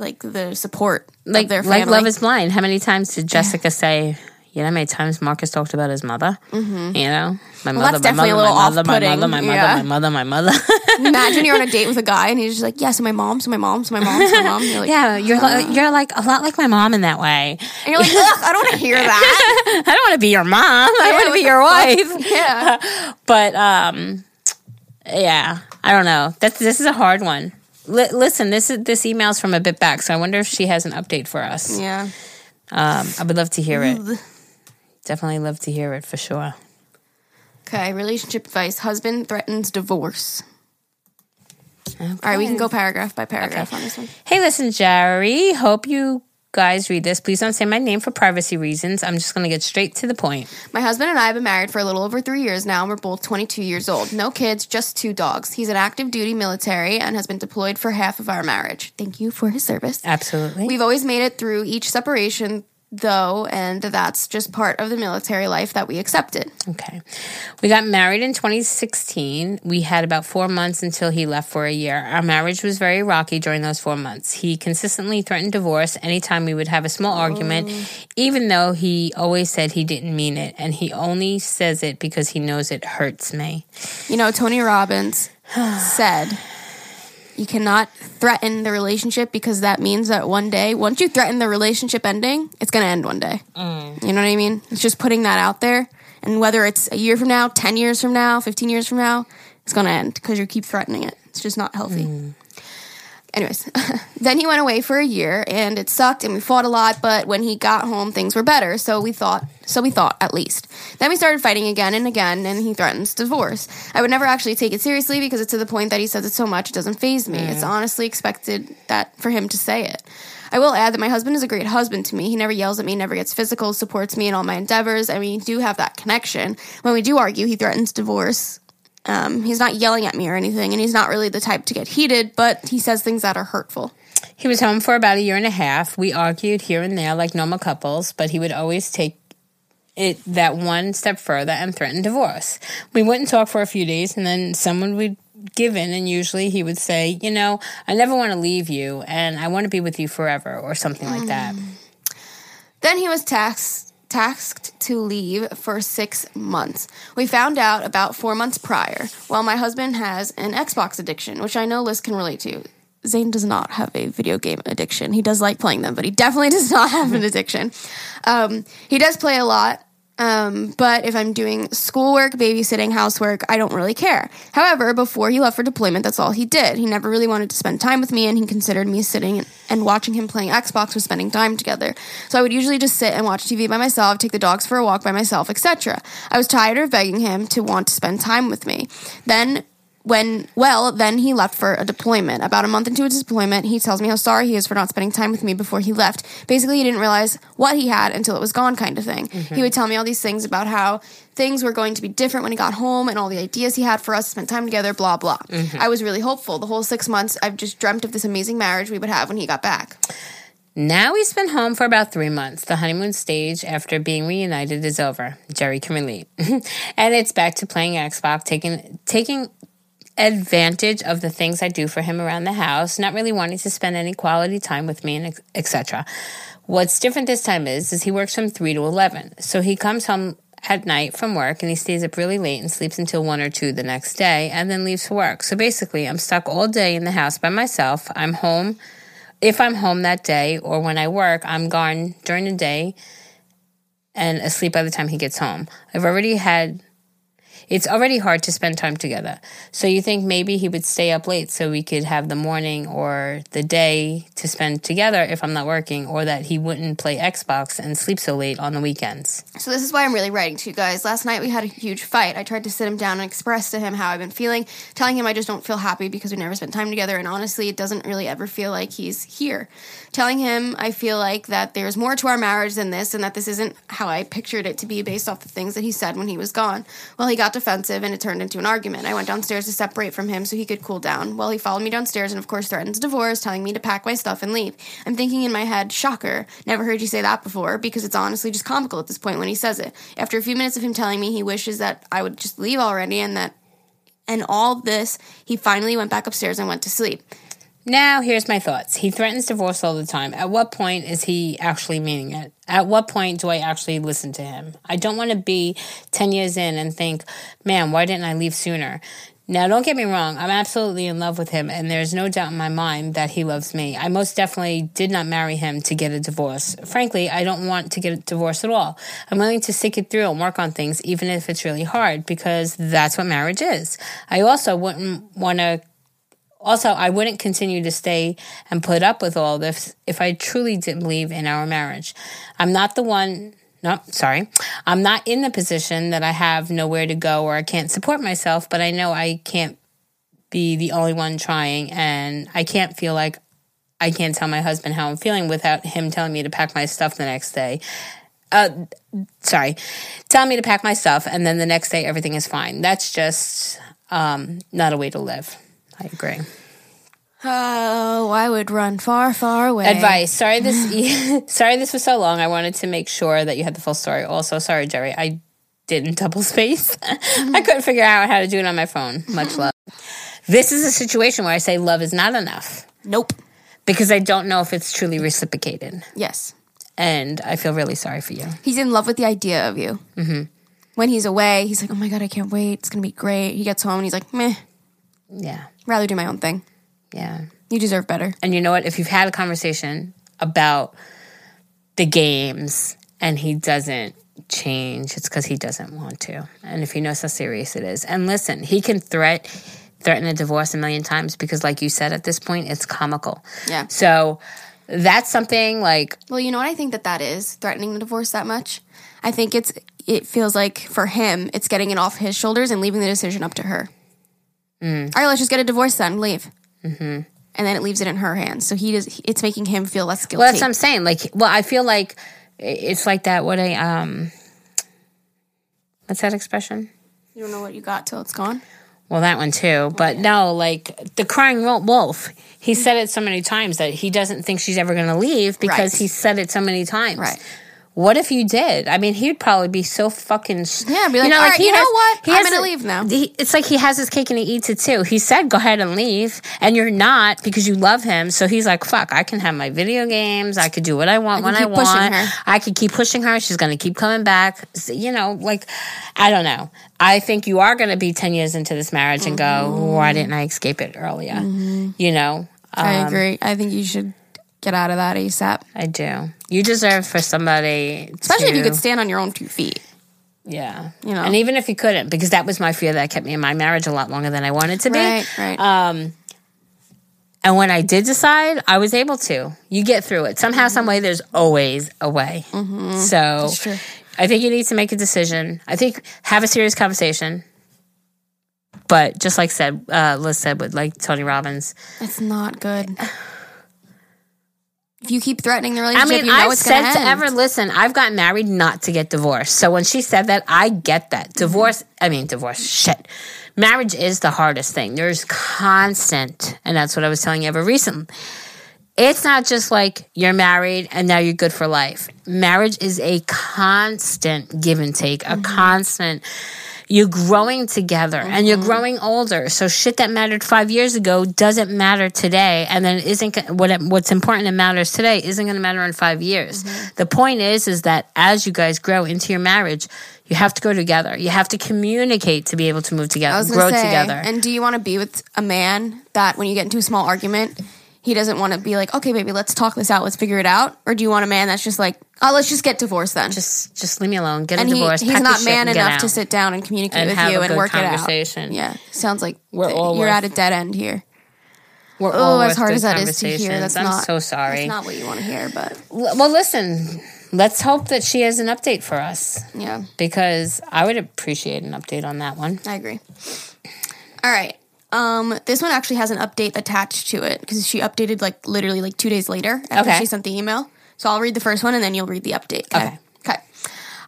like the support Like their like. Love is Blind. How many times did Jessica say? You know, how many times Marcus talked about his mother? Mm-hmm. You know, my mother, that's my definitely mother, a little my mother, my mother, my mother, Yeah. my mother, my mother. *laughs* Imagine you're on a *laughs* date with a guy and he's just like, yeah, so my mom, so my mom, so my mom, so my mom. You're like, *laughs* yeah, you're li- you're like a lot like my mom in that way. and you're like, I don't want to hear that. I don't want to be your mom. I want to be your wife. yeah. But um, yeah, I don't know. That's this is a hard one. Li- Liss and, this is this email's from a bit back, so I wonder if she has an update for us. Yeah. Um, I would love to hear it. Definitely love to hear it for sure. Okay, relationship advice. Husband threatens divorce. All right, we can go paragraph by paragraph on this one. Hey, listen, Geri. Hope you guys read this. Please don't say my name for privacy reasons. I'm just going to get straight to the point. My husband and I have been married for a little over three years now, and we're both 22 years old. No kids, just two dogs. He's an active duty military and has been deployed for half of our marriage. Thank you for his service. Absolutely. We've always made it through each separation, though, and that's just part of the military life that we accepted. Okay. We got married in 2016. We had about four months until he left for a year. Our marriage was very rocky during those four months. He consistently threatened divorce anytime we would have a small argument, oh. even though he always said he didn't mean it. And he only says it because he knows it hurts me. You know, Tony Robbins *sighs* said, you cannot threaten the relationship because that means that one day, once you threaten the relationship ending, it's going to end one day. Mm. You know what I mean? It's just putting that out there. And whether it's a year from now, 10 years from now, 15 years from now, it's going to end because you keep threatening it. It's just not healthy. Mm. Anyways, *laughs* then he went away for a year and it sucked and we fought a lot, but when he got home things were better, so we thought, so we thought at least. Then we started fighting again and again and he threatens divorce. I would never actually take it seriously because it's to the point that he says it so much it doesn't phase me. It's mm. honestly expected that for him to say it. I will add that my husband is a great husband to me. He never yells at me, never gets physical, supports me in all my endeavors. I mean, we do have that connection. When we do argue, he threatens divorce. Um, he's not yelling at me or anything, and he's not really the type to get heated, but he says things that are hurtful. He was home for about a year and a half. We argued here and there like normal couples, but he would always take it that one step further and threaten divorce. We wouldn't talk for a few days, and then someone would give in, and usually he would say, You know, I never want to leave you, and I want to be with you forever, or something like that. Then he was taxed tasked to leave for six months. We found out about four months prior. Well, my husband has an Xbox addiction, which I know Liz can relate to. Zane does not have a video game addiction. He does like playing them, but he definitely *laughs* does not have an addiction. Um, he does play a lot, um, but if I'm doing schoolwork, babysitting, housework, I don't really care. However, before he left for deployment, that's all he did. He never really wanted to spend time with me, and he considered me sitting and watching him playing Xbox was spending time together. So I would usually just sit and watch TV by myself, take the dogs for a walk by myself, etc. I was tired of begging him to want to spend time with me. Then when well then he left for a deployment. About a month into his deployment he tells me how sorry he is for not spending time with me before he left. Basically he didn't realize what he had until it was gone kind of thing. Mm-hmm. He would tell me all these things about how things were going to be different when he got home and all the ideas he had for us to spend time together blah blah. Mm-hmm. I was really hopeful the whole six months i've just dreamt of this amazing marriage we would have when he got back. Now he's been home for about three months. The honeymoon stage after being reunited is over. Geri can relate. *laughs* and it's back to playing Xbox, taking taking advantage of the things I do for him around the house, not really wanting to spend any quality time with me and etc. What's different this time is is he works from 3 to 11. So he comes home at night from work and he stays up really late and sleeps until 1 or 2 the next day and then leaves for work. So basically, I'm stuck all day in the house by myself. I'm home if I'm home that day or when I work, I'm gone during the day and asleep by the time he gets home. I've already had it's already hard to spend time together. So you think maybe he would stay up late so we could have the morning or the day to spend together if I'm not working, or that he wouldn't play Xbox and sleep so late on the weekends. So this is why I'm really writing to you guys. Last night we had a huge fight. I tried to sit him down and express to him how I've been feeling, telling him I just don't feel happy because we never spent time together and honestly it doesn't really ever feel like he's here. Telling him I feel like that there's more to our marriage than this and that this isn't how I pictured it to be based off the things that he said when he was gone. Well, he got defensive and it turned into an argument. I went downstairs to separate from him so he could cool down. Well, he followed me downstairs and of course threatens divorce, telling me to pack my stuff and leave. I'm thinking in my head, shocker, never heard you say that before because it's honestly just comical at this point when he says it. After a few minutes of him telling me he wishes that I would just leave already and that and all this, he finally went back upstairs and went to sleep. Now, here's my thoughts. He threatens divorce all the time. At what point is he actually meaning it? At what point do I actually listen to him? I don't want to be 10 years in and think, man, why didn't I leave sooner? Now, don't get me wrong. I'm absolutely in love with him, and there's no doubt in my mind that he loves me. I most definitely did not marry him to get a divorce. Frankly, I don't want to get a divorce at all. I'm willing to stick it through and work on things, even if it's really hard, because that's what marriage is. I also wouldn't want to also, I wouldn't continue to stay and put up with all this if I truly didn't believe in our marriage. I'm not the one, no, sorry. I'm not in the position that I have nowhere to go or I can't support myself, but I know I can't be the only one trying and I can't feel like I can't tell my husband how I'm feeling without him telling me to pack my stuff the next day. Uh, sorry, tell me to pack my stuff and then the next day everything is fine. That's just um, not a way to live. I agree. Oh, I would run far, far away. Advice. Sorry this *laughs* *laughs* sorry this was so long. I wanted to make sure that you had the full story. Also, sorry, Geri. I didn't double space. *laughs* I couldn't figure out how to do it on my phone. Much love. This is a situation where I say love is not enough. Nope. Because I don't know if it's truly reciprocated. Yes. And I feel really sorry for you. He's in love with the idea of you. Mm-hmm. When he's away, he's like, oh my God, I can't wait. It's going to be great. He gets home and he's like, meh. Yeah. Rather do my own thing. Yeah. You deserve better. And you know what? If you've had a conversation about the games and he doesn't change, it's because he doesn't want to. And if he knows how serious it is. And listen, he can threat threaten a divorce a million times because like you said at this point it's comical. Yeah. So that's something like Well, you know what I think that that is threatening the divorce that much. I think it's it feels like for him it's getting it off his shoulders and leaving the decision up to her. All right, let's just get a divorce then. Leave. Mm-hmm. And then it leaves it in her hands. So he does. It's making him feel less guilty. well that's what I'm saying. Like well I feel like it's like that what a um what's that expression? you don't know what you got till it's gone. Well, that one too. But no, like the crying wolf. He said it so many times that he doesn't think she's ever going to leave because Right. he said it so many times. Right. What if you did? I mean, he'd probably be so fucking. Yeah, be like, "All right, you know what? he I'm gonna leave now." he- it's like he has his cake and he eats it too. He said, "Go ahead and leave," and you're not because you love him. So he's like, "Fuck, I can have my video games. I could do what I want when I keep pushing want. I could keep pushing her. She's going to keep coming back. You know, like, I don't know. I think you are going to be 10 years into this marriage and go, why didn't I escape it earlier? You know, I Um, agree. I think you should get out of that ASAP. I do. You deserve for somebody, Especially if you could stand on your own two feet. yeah, you know. and even if you couldn't, because that was my fear that kept me in my marriage a lot longer than I wanted to be. Right, right. Um, and when I did decide, I was able to. You get through it somehow, some way. There's always a way. So. I think you need to make a decision. I think have a serious conversation. But just like said, uh, Liz said with like Tony Robbins, It's not good. If you keep threatening the relationship, I mean, you know I've it's going to end. ever listen. I've gotten married not to get divorced. So when she said that, I get that. Mm-hmm. Divorce. I mean, divorce. Shit. Marriage is the hardest thing. There's constant, and that's what I was telling you Ever recently. It's not just like you're married and now you're good for life. Marriage is a constant give and take, a mm-hmm. constant. You're growing together and you're mm-hmm. growing older. So shit that mattered five years ago doesn't matter today. And then isn't what it- what's important and matters today isn't going to matter in five years. Mm-hmm. The point is, is that as you guys grow into your marriage, you have to go together. You have to communicate to be able to move together, grow say, together. And do you want to be with a man that when you get into a small argument, he doesn't want to be like, okay, baby, let's talk this out, let's figure it out, or do you want a man that's just like, oh, let's just get divorced then? Just just leave me alone. Get and a he, divorce. he's not man enough to sit down and communicate And with you and work it out. Yeah, sounds like We're th- you're worth- at a dead end here. We're Oh, as hard as that is to hear, that's I'm not. so sorry. That's not what you want to hear, but L- well, listen. Let's hope that she has an update for us yeah, because I would appreciate an update on that one. I agree. All right. Um, this one actually has an update attached to it because she updated like literally like two days later after Okay. she sent the email. So I'll read the first one and then you'll read the update. Okay. Okay. Okay.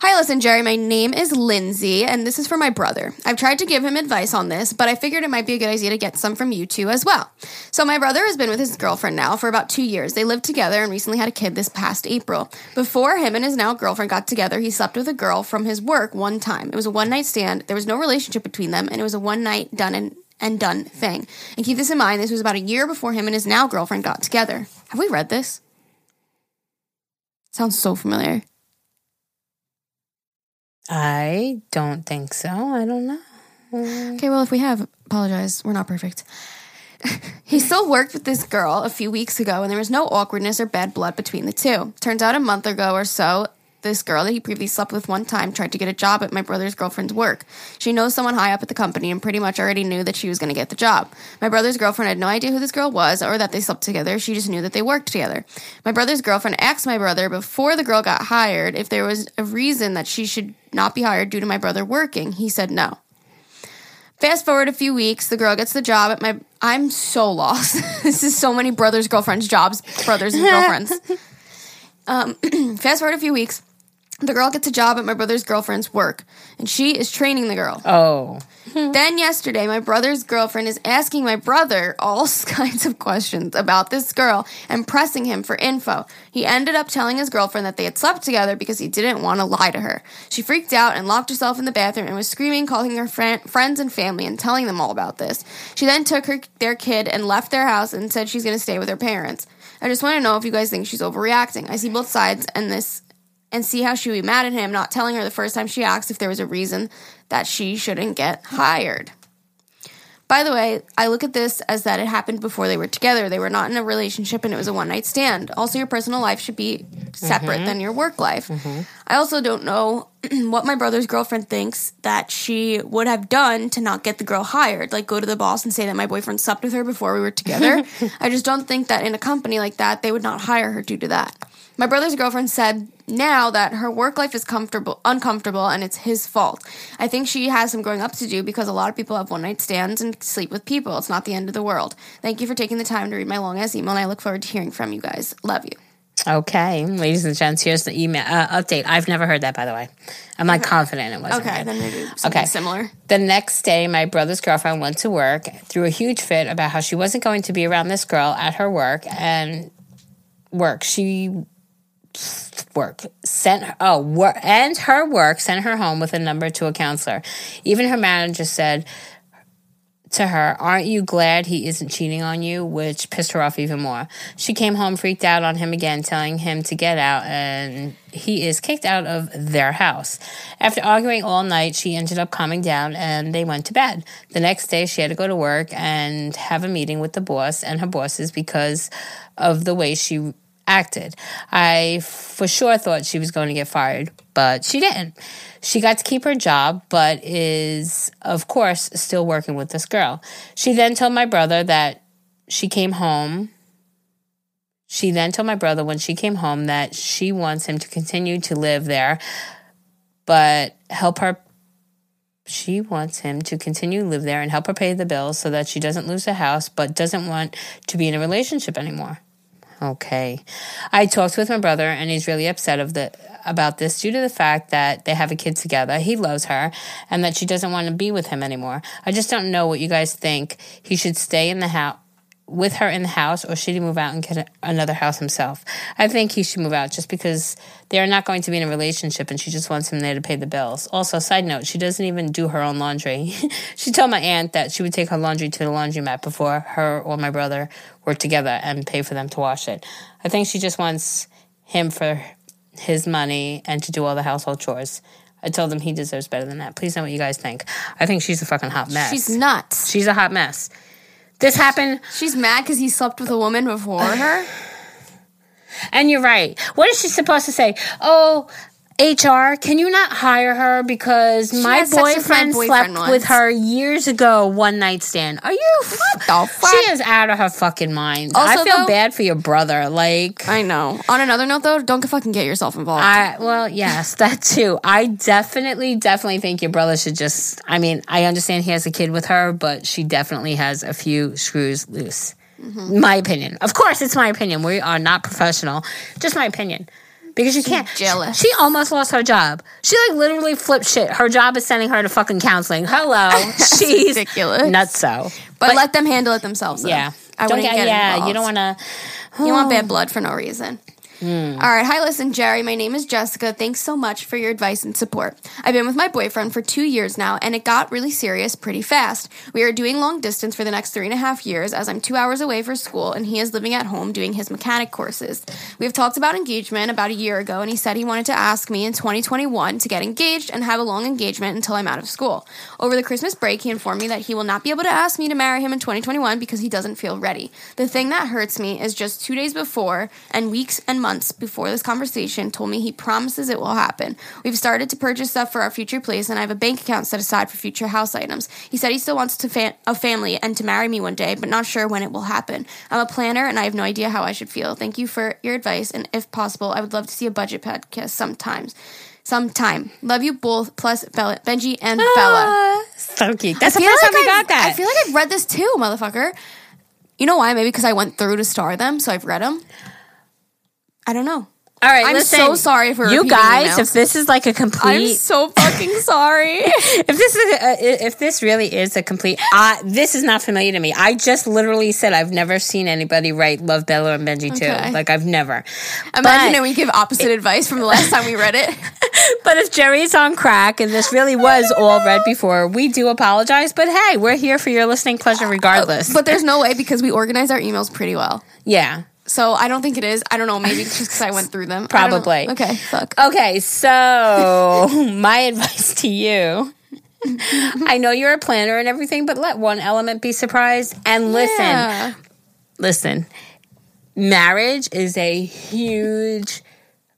Hi, listen, Geri. My name is Lindsay, and this is for my brother. I've tried to give him advice on this, but I figured it might be a good idea to get some from you two as well. So, my brother has been with his girlfriend now for about two years. They lived together and recently had a kid this past April. Before him and his now girlfriend got together, he slept with a girl from his work one time. It was a one night stand. There was no relationship between them, and it was a one night done and, and done thing. And keep this in mind, this was about a year before him and his now girlfriend got together. Have we read this? Sounds so familiar. I don't think so. I don't know. Okay, well, if we have, apologize. We're not perfect. *laughs* he still worked with this girl a few weeks ago, and there was no awkwardness or bad blood between the two. Turns out a month ago or so, this girl that he previously slept with one time tried to get a job at my brother's girlfriend's work. She knows someone high up at the company and pretty much already knew that she was going to get the job. My brother's girlfriend had no idea who this girl was or that they slept together. She just knew that they worked together. My brother's girlfriend asked my brother before the girl got hired if there was a reason that she should not be hired due to my brother working. He said no. Fast forward a few weeks, the girl gets the job at my. I'm so lost. *laughs* this is so many brothers, girlfriends, jobs, brothers and *laughs* girlfriends. Um, *clears throat* fast forward a few weeks, the girl gets a job at my brother's girlfriend's work, and she is training the girl. Oh, hmm. Then yesterday, my brother's girlfriend is asking my brother all *laughs* kinds of questions about this girl and pressing him for info. He ended up telling his girlfriend that they had slept together because he didn't want to lie to her. She freaked out and locked herself in the bathroom and was screaming, calling her friend, friends and family and telling them all about this. She then took her their kid and left their house and said she's going to stay with her parents. I just want to know if you guys think she's overreacting. I see both sides and this and see how she would be mad at him not telling her the first time she asked if there was a reason that she shouldn't get hired. By the way, I look at this as that it happened before they were together. They were not in a relationship and it was a one night stand. Also, your personal life should be separate mm-hmm. than your work life. Mm-hmm. I also don't know *clears throat* what my brother's girlfriend thinks that she would have done to not get the girl hired. Like, go to the boss and say that my boyfriend slept with her before we were together. *laughs* I just don't think that in a company like that, they would not hire her due to that. My brother's girlfriend said now that her work life is comfortable uncomfortable and it's his fault. I think she has some growing up to do because a lot of people have one night stands and sleep with people. It's not the end of the world. Thank you for taking the time to read my long ass email and I look forward to hearing from you guys. Love you. okay, ladies and gents. Here's the email uh, update. I've never heard that, by the way. I'm like confident it wasn't. Okay, read. then maybe Okay. similar. The next day, my brother's girlfriend went to work, threw a huge fit about how she wasn't going to be around this girl at her work and work. She work sent her, oh work and her work sent her home with a number to a counselor. Even her manager said to her, Aren't you glad he isn't cheating on you? Which pissed her off even more. She came home freaked out on him again, telling him to get out, and he is kicked out of their house. After arguing all night, she ended up calming down and they went to bed. The next day, she had to go to work and have a meeting with the boss and her bosses because of the way she acted. I for sure thought she was going to get fired, but she didn't. She got to keep her job, but is, of course, still working with this girl. She then told my brother that she came home. She then told my brother when she came home that she wants him to continue to live there, but help her. She wants him to continue to live there and help her pay the bills so that she doesn't lose the house, but doesn't want to be in a relationship anymore. Okay. I talked with my brother and he's really upset of the about this due to the fact that they have a kid together. He loves her and that she doesn't want to be with him anymore. I just don't know what you guys think. He should stay in the house with her in the house or should he move out and get another house himself? I think he should move out just because they're not going to be in a relationship and she just wants him there to pay the bills. Also, side note, she doesn't even do her own laundry. *laughs* she told my aunt that she would take her laundry to the laundromat before her or my brother were together and pay for them to wash it. I think she just wants him for his money and to do all the household chores. I told him he deserves better than that. Please know what you guys think. I think she's a fucking hot mess. She's nuts. She's a hot mess. This happened, She's mad because he slept with a woman before her. *sighs* and you're right. What is she supposed to say? Oh, HR, can you not hire her because my boyfriend, boyfriend slept with her years ago, one night stand? Are you? What the fuck? She is out of her fucking mind. I feel though- bad for your brother. Like, I know. On another note, though, don't fucking get yourself involved. I well, yes, *laughs* that too. I definitely, definitely think your brother should just. I mean, I understand he has a kid with her, but she definitely has a few screws loose. Mm-hmm. My opinion. Of course, it's my opinion. We are not professional. Just my opinion. Because you can't. jealous. She almost lost her job. She like literally flipped shit. Her job is sending her to fucking counseling. Hello, *laughs* she's ridiculous. Nuts so. but, let them handle it themselves. Though. yeah, I Don't wouldn't get- get yeah. involved. You don't want to. You want bad *sighs* blood for no reason. Hmm. All right. Hi, listen, Geri. My name is Jessica. Thanks so much for your advice and support. I've been with my boyfriend for two years now, and it got really serious pretty fast. We are doing long distance for the next three and a half years as I'm two hours away for school, and he is living at home doing his mechanic courses. We have talked about engagement about a year ago, and he said he wanted to ask me in 2021 to get engaged and have a long engagement until I'm out of school. Over the Christmas break, he informed me that he will not be able to ask me to marry him in 2021 because he doesn't feel ready. The thing that hurts me is just two days before and weeks and months before this conversation told me he promises it will happen. We've started to purchase stuff for our future place and I have a bank account set aside for future house items. He said he still wants to fa- a family and to marry me one day, but not sure when it will happen. I'm a planner and I have no idea how I should feel. Thank you for your advice and if possible, I would love to see a budget podcast sometimes. Sometime. Love you both, plus Bella, Benji and Bella. Ah, so cute. That's the I feel first like time we got that. I feel like I've read this too, motherfucker. You know why? Maybe because I went through to star them, so I've read them. I don't know. All right, I'm listen, so sorry for you guys. If this is like a complete, I'm so fucking sorry. *laughs* if this is a, if this really is a complete, uh, this is not familiar to me. I just literally said I've never seen anybody write "Love Bella and Benji" too. Like I've never. Imagine But- that we give opposite advice from the last time we read it. *laughs* But if Geri's on crack and this really was all read before, we do apologize. But hey, we're here for your listening pleasure regardless. But there's no way because we organize our emails pretty well. yeah. So I don't think it is. I don't know. Maybe just because I went through them. Probably. Okay. Fuck. Okay, so *laughs* my advice to you. I know you're a planner and everything, but let one element be surprised and listen. Yeah. Listen. Marriage is a huge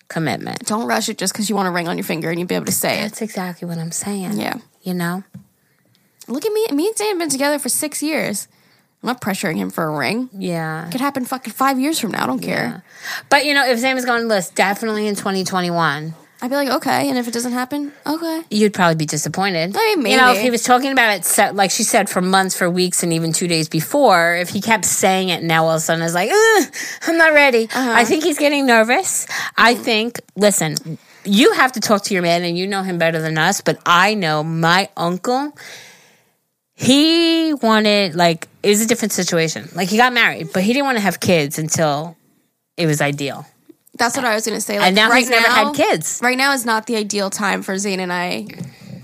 commitment. Don't rush it just because you want a ring on your finger and you'll be able to say it. That's exactly what I'm saying. Yeah. You know? Look at me. Me and Zane have been together for six years. I'm not pressuring him for a ring. Yeah. It could happen fucking five years from now. I don't care. But you know, if Sam is going to list definitely in 2021, I'd be like, okay. And if it doesn't happen, okay. you'd probably be disappointed. I mean, You know, if he was talking about it, se- like she said, for months, for weeks, and even two days before, if he kept saying it, now all of a sudden is like, Ugh, I'm not ready. Uh-huh. I think he's getting nervous. I think, listen, you have to talk to your man, and you know him better than us, but I know my uncle. He wanted like it was a different situation. Like he got married, but he didn't want to have kids until it was ideal. That's what I was going to say. Like, And now right he's never now- had kids. Right now is not the ideal time for Zane and I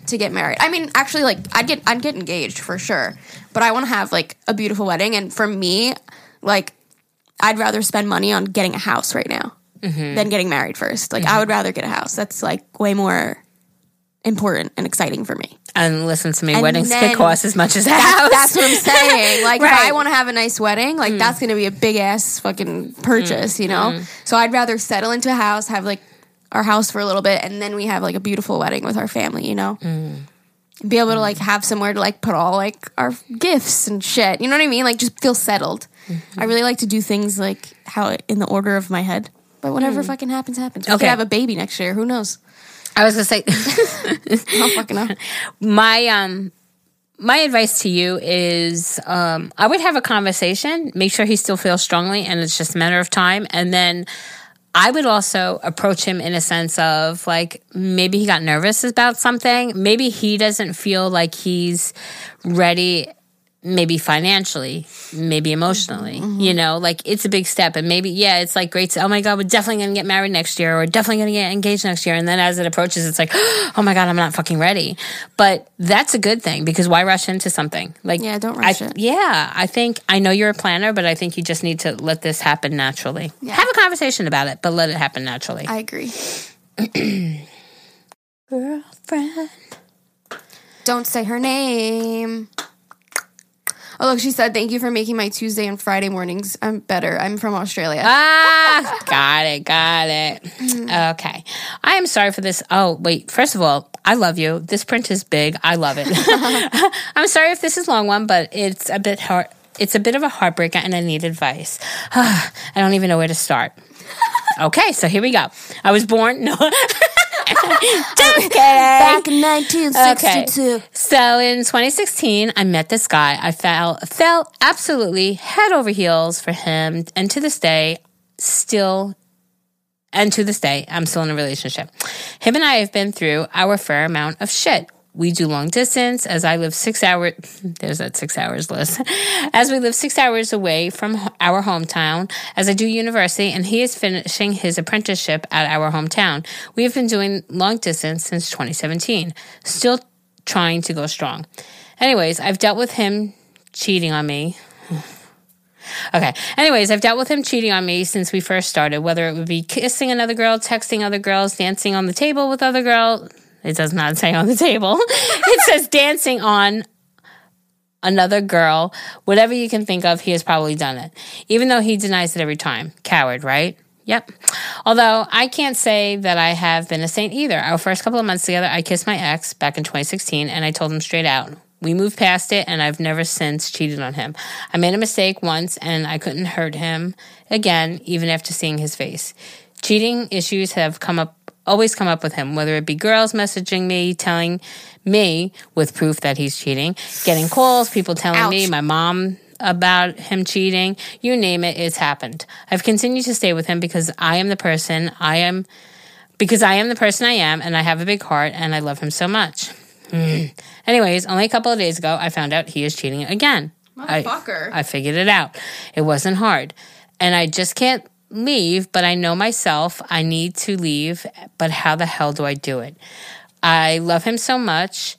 to get married. I mean, actually, like I'd get I'd get engaged for sure, but I want to have like a beautiful wedding. And for me, like I'd rather spend money on getting a house right now Mm-hmm. than getting married first. Like I would rather get a house. That's like way more important and exciting for me. And listen to me, And weddings then- could cost as much as a That- house. that's what I'm saying. *laughs* Like, if Right. Mm. I want to have a nice wedding, like that's going to be a big ass fucking purchase, you know. So I'd rather settle into a house, have like our house for a little bit, and then we have like a beautiful wedding with our family, you know. Mm. Be able to like have somewhere to like put all like our gifts and shit. You know what I mean? Like just feel settled. Mm-hmm. I really like to do things like how in the order of my head. But whatever fucking happens, happens. We Mm. Okay. could have a baby next year. Who knows? I was gonna say, *laughs* don't fucking know. my um, my advice to you is, um, I would have a conversation. Make sure he still feels strongly, and it's just a matter of time. And then I would also approach him in a sense of like maybe he got nervous about something. Maybe he doesn't feel like he's ready. Maybe financially, maybe emotionally, mm-hmm. you know, like it's a big step. And maybe, yeah, it's like great. To, oh my God, we're definitely going to get married next year or we're definitely going to get engaged next year. And then as it approaches, it's like, *gasps* oh my God, I'm not fucking ready. But that's a good thing because why rush into something? Like, Yeah, don't I- rush it. Yeah, I think, I know you're a planner, but I think you just need to let this happen naturally. Yeah. Have a conversation about it, but let it happen naturally. I agree. *clears throat* Girlfriend. Don't say her name. Oh, look, she said, thank you for making my Tuesday and Friday mornings I'm better. I'm from Australia. Ah, got it, got it. Okay. I am sorry for this. Oh, wait. First of all, I love you. This print is big. I love it. *laughs* *laughs* I'm sorry if this is long one, but it's a bit hard. It's a bit of a heartbreaker and I need advice. *sighs* I don't even know where to start. *laughs* Okay, so here we go. I was born. No. Just kidding. Back in 1962. So in 2016, I met this guy. I fell fell absolutely head over heels for him, and to this day, still, and to this day, I'm still in a relationship. Him and I have been through our fair amount of shit. We do long distance as I live six hours. *laughs* There's that six hours list. *laughs* As we live six hours away from our hometown, as I do university, and he is finishing his apprenticeship at our hometown. We have been doing long distance since 2017. Still trying to go strong. Anyways, I've dealt with him cheating on me. *sighs* Okay. Anyways, I've dealt with him cheating on me since we first started, whether it would be kissing another girl, texting other girls, dancing on the table with other girls. It does not say on the table. *laughs* it says dancing on another girl. Whatever you can think of, he has probably done it. Even though he denies it every time. Coward, right? Yep. Although I can't say that I have been a saint either. Our first couple of months together, I kissed my ex back in 2016 and I told him straight out. We moved past it and I've never since cheated on him. I made a mistake once and I couldn't hurt him again, even after seeing his face. Cheating issues have come up, always come up with him, whether it be girls messaging me, telling me with proof that he's cheating, getting calls, people telling me, my mom about him cheating, you name it, it's happened. I've continued to stay with him because I am the person I am, because I am the person I am and I have a big heart and I love him so much. Mm. Anyways, only a couple of days ago, I found out he is cheating again. I- Motherfucker. I figured it out. It wasn't hard. And I just can't leave, but I know myself. I need to leave, but how the hell do I do it? I love him so much,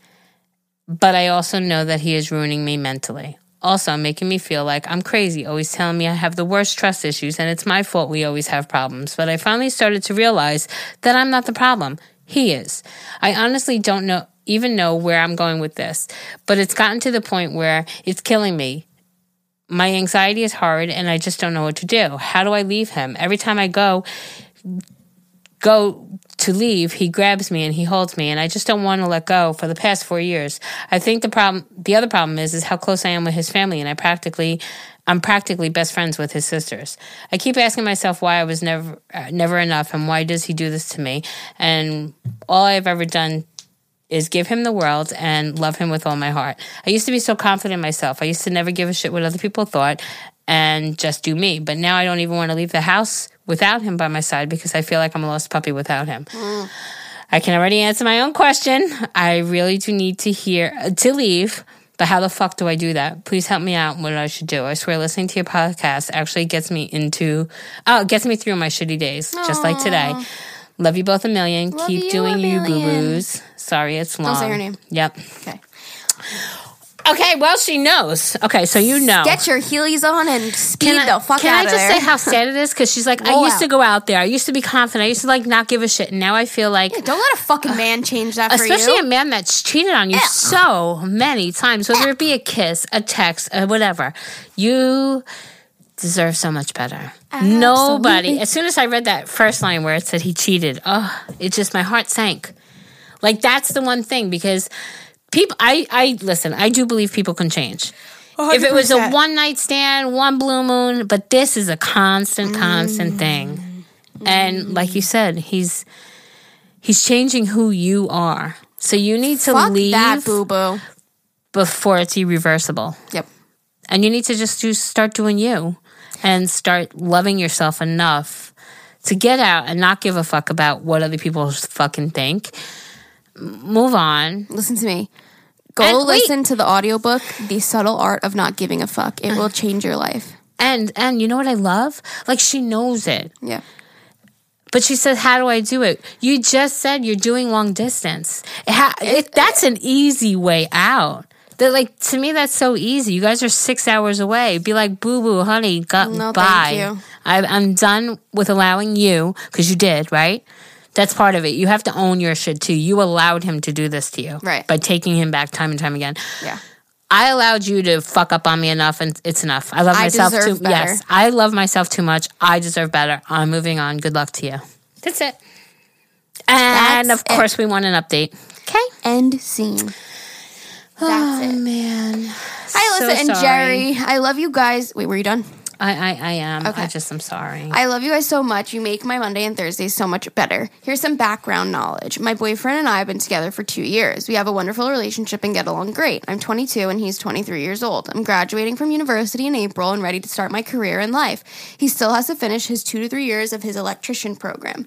but I also know that he is ruining me mentally. Also, making me feel like I'm crazy, always telling me I have the worst trust issues and it's my fault we always have problems. But I finally started to realize that I'm not the problem. He is. I honestly don't know even know where I'm going with this, but it's gotten to the point where it's killing me. My anxiety is hard and I just don't know what to do. How do I leave him? Every time I go go to leave, he grabs me and he holds me and I just don't want to let go for the past 4 years. I think the problem the other problem is is how close I am with his family and I practically I'm practically best friends with his sisters. I keep asking myself why I was never uh, never enough and why does he do this to me? And all I've ever done is give him the world and love him with all my heart. I used to be so confident in myself. I used to never give a shit what other people thought and just do me. But now I don't even want to leave the house without him by my side because I feel like I'm a lost puppy without him. I can already answer my own question. I really do need to hear to leave. But how the fuck do I do that? Please help me out what I should do. I swear listening to your podcast actually gets me into oh, gets me through my shitty days, just like today. Love you both a million. Love Keep you a doing you boo million. boos. Sorry, it's long. Don't say her name. Yep. Okay. Okay, well she knows. Okay, so you know. Get your heelys on and speed I, the fuck can out I of just there. say how sad it is? Because she's like, I Roll used to out. go out there. I used to be confident. I used to like not give a shit. And now I feel like, Don't let a fucking man change that for you. especially you. a man that's cheated on you Yeah. so many times, whether it be a kiss, a text, uh, whatever, you deserve so much better. Nobody. As soon as I read that first line where it said he cheated, oh, it just my heart sank. Like that's the one thing because people. I I listen. I do believe people can change. If it was a one night stand, one blue moon, but this is a constant, constant thing. And like you said, he's he's changing who you are. So you need to Fuck leave that, boo boo. before it's irreversible. Yep. And you need to just do start doing you and start loving yourself enough to get out and not give a fuck about what other people fucking think. Move on. Listen to me. Go And wait. listen to the audiobook, The Subtle Art of Not Giving a Fuck. It will change your life. And and you know what I love? Like she knows it. Yeah. But she says, "How do I do it?" You just said you're doing long distance. Ha- it, that's an easy way out. That like to me, that's so easy. You guys are six hours away. Be like, "Boo boo, honey, got No, bye." I, I'm done with allowing you because you did right. That's part of it. You have to own your shit too. You allowed him to do this to you, Right. By taking him back time and time again. Yeah. I allowed you to fuck up on me enough, and it's enough. I love I myself too. better. Yes, I love myself too much. I deserve better. I'm moving on. Good luck to you. That's it. And That's of course, we want an update. Okay. End scene. That's oh, it. man. Hi, So Alyssa and sorry. Geri. I love you guys. Wait, were you done? I, I, I am. Okay. I just am sorry. I love you guys so much. You make my Monday and Thursdays so much better. Here's some background knowledge. My boyfriend and I have been together for two years. We have a wonderful relationship and get along great. I'm 22 and he's 23 years old. I'm graduating from university in April and ready to start my career in life. He still has to finish his two to three years of his electrician program.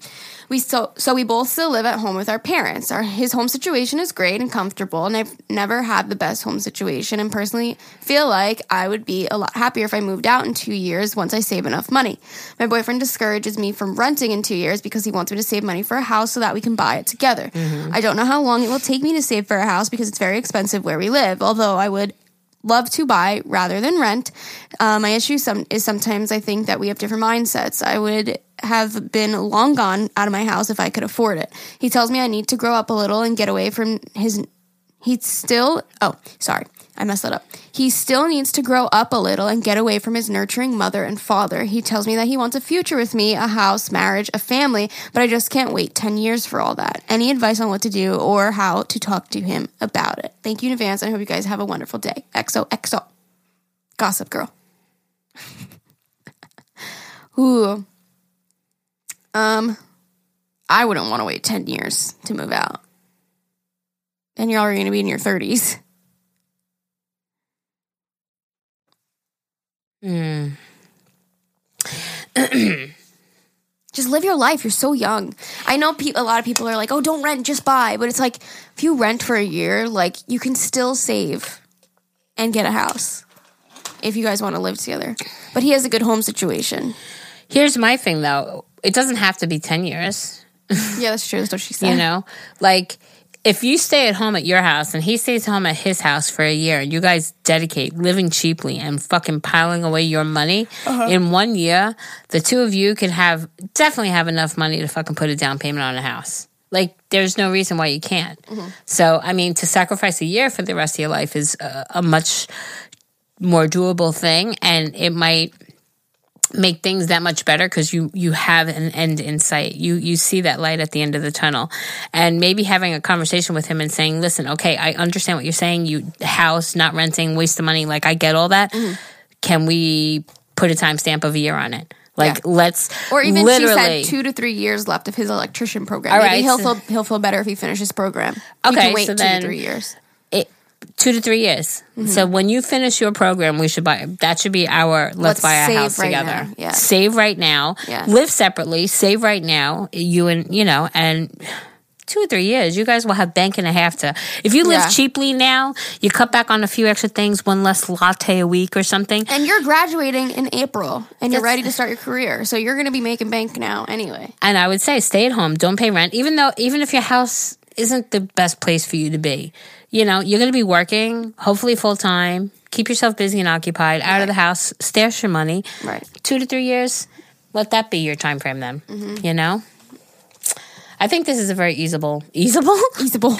We so so we both still live at home with our parents. Our his home situation is great and comfortable, and I've never had the best home situation. And personally, feel like I would be a lot happier if I moved out in two years once I save enough money. My boyfriend discourages me from renting in two years because he wants me to save money for a house so that we can buy it together. I don't know how long it will take me to save for a house because it's very expensive where we live. Although I would love to buy rather than rent. Uh, my issue some is sometimes I think that we have different mindsets. I would have been long gone out of my house if I could afford it. He tells me I need to grow up a little and get away from his. He still. Oh, sorry. I messed that up. He still needs to grow up a little and get away from his nurturing mother and father. He tells me that he wants a future with me, a house, marriage, a family, but I just can't wait 10 years for all that. Any advice on what to do or how to talk to him about it? Thank you in advance. I hope you guys have a wonderful day. XOXO. Gossip girl. *laughs* Ooh. Um, I wouldn't want to wait 10 years to move out. Then you're already going to be in your 30s. Hmm. *clears throat* Just live your life. You're so young. I know pe- a lot of people are like, oh, don't rent, just buy. But it's like, if you rent for a year, like, you can still save and get a house if you guys want to live together. But he has a good home situation. Here's my thing, though. It doesn't have to be 10 years. Yeah, that's true. That's what she *laughs* said. You know, like if you stay at home at your house and he stays home at his house for a year and you guys dedicate living cheaply and fucking piling away your money uh-huh. in one year, the two of you can have definitely have enough money to fucking put a down payment on a house. Like there's no reason why you can't. Mm-hmm. So I mean, to sacrifice a year for the rest of your life is a, a much more doable thing, and it might make things that much better because you you have an end in sight you you see that light at the end of the tunnel and maybe having a conversation with him and saying listen okay i understand what you're saying you house not renting waste of money like i get all that Mm-hmm. can we put a timestamp of a year on it like Yeah. let's Or even she said two to three years left of his electrician program. All Maybe right, he'll so- feel he'll feel better if he finishes program. He Okay, can wait so two then- to three years. Two to three years. Mm-hmm. So when you finish your program, we should buy. That should be our let's, Let's buy a house right together. now, yeah. Save right now. Yeah. Live separately. Save right now. You and you know and. Two or three years, you guys will have bank and a half to. If you live Yeah. cheaply now, you cut back on a few extra things, one less latte a week or something. And you're graduating in April, and you're ready to start your career. So you're going to be making bank now anyway. And I would say stay at home, don't pay rent, even though even if your house isn't the best place for you to be. You know, you're going to be working, hopefully full time. Keep yourself busy and occupied, out of the house, stash your money. Right. Two to three years, let that be your time frame then. You know? I think this is a very easable, easable? *laughs* Easable.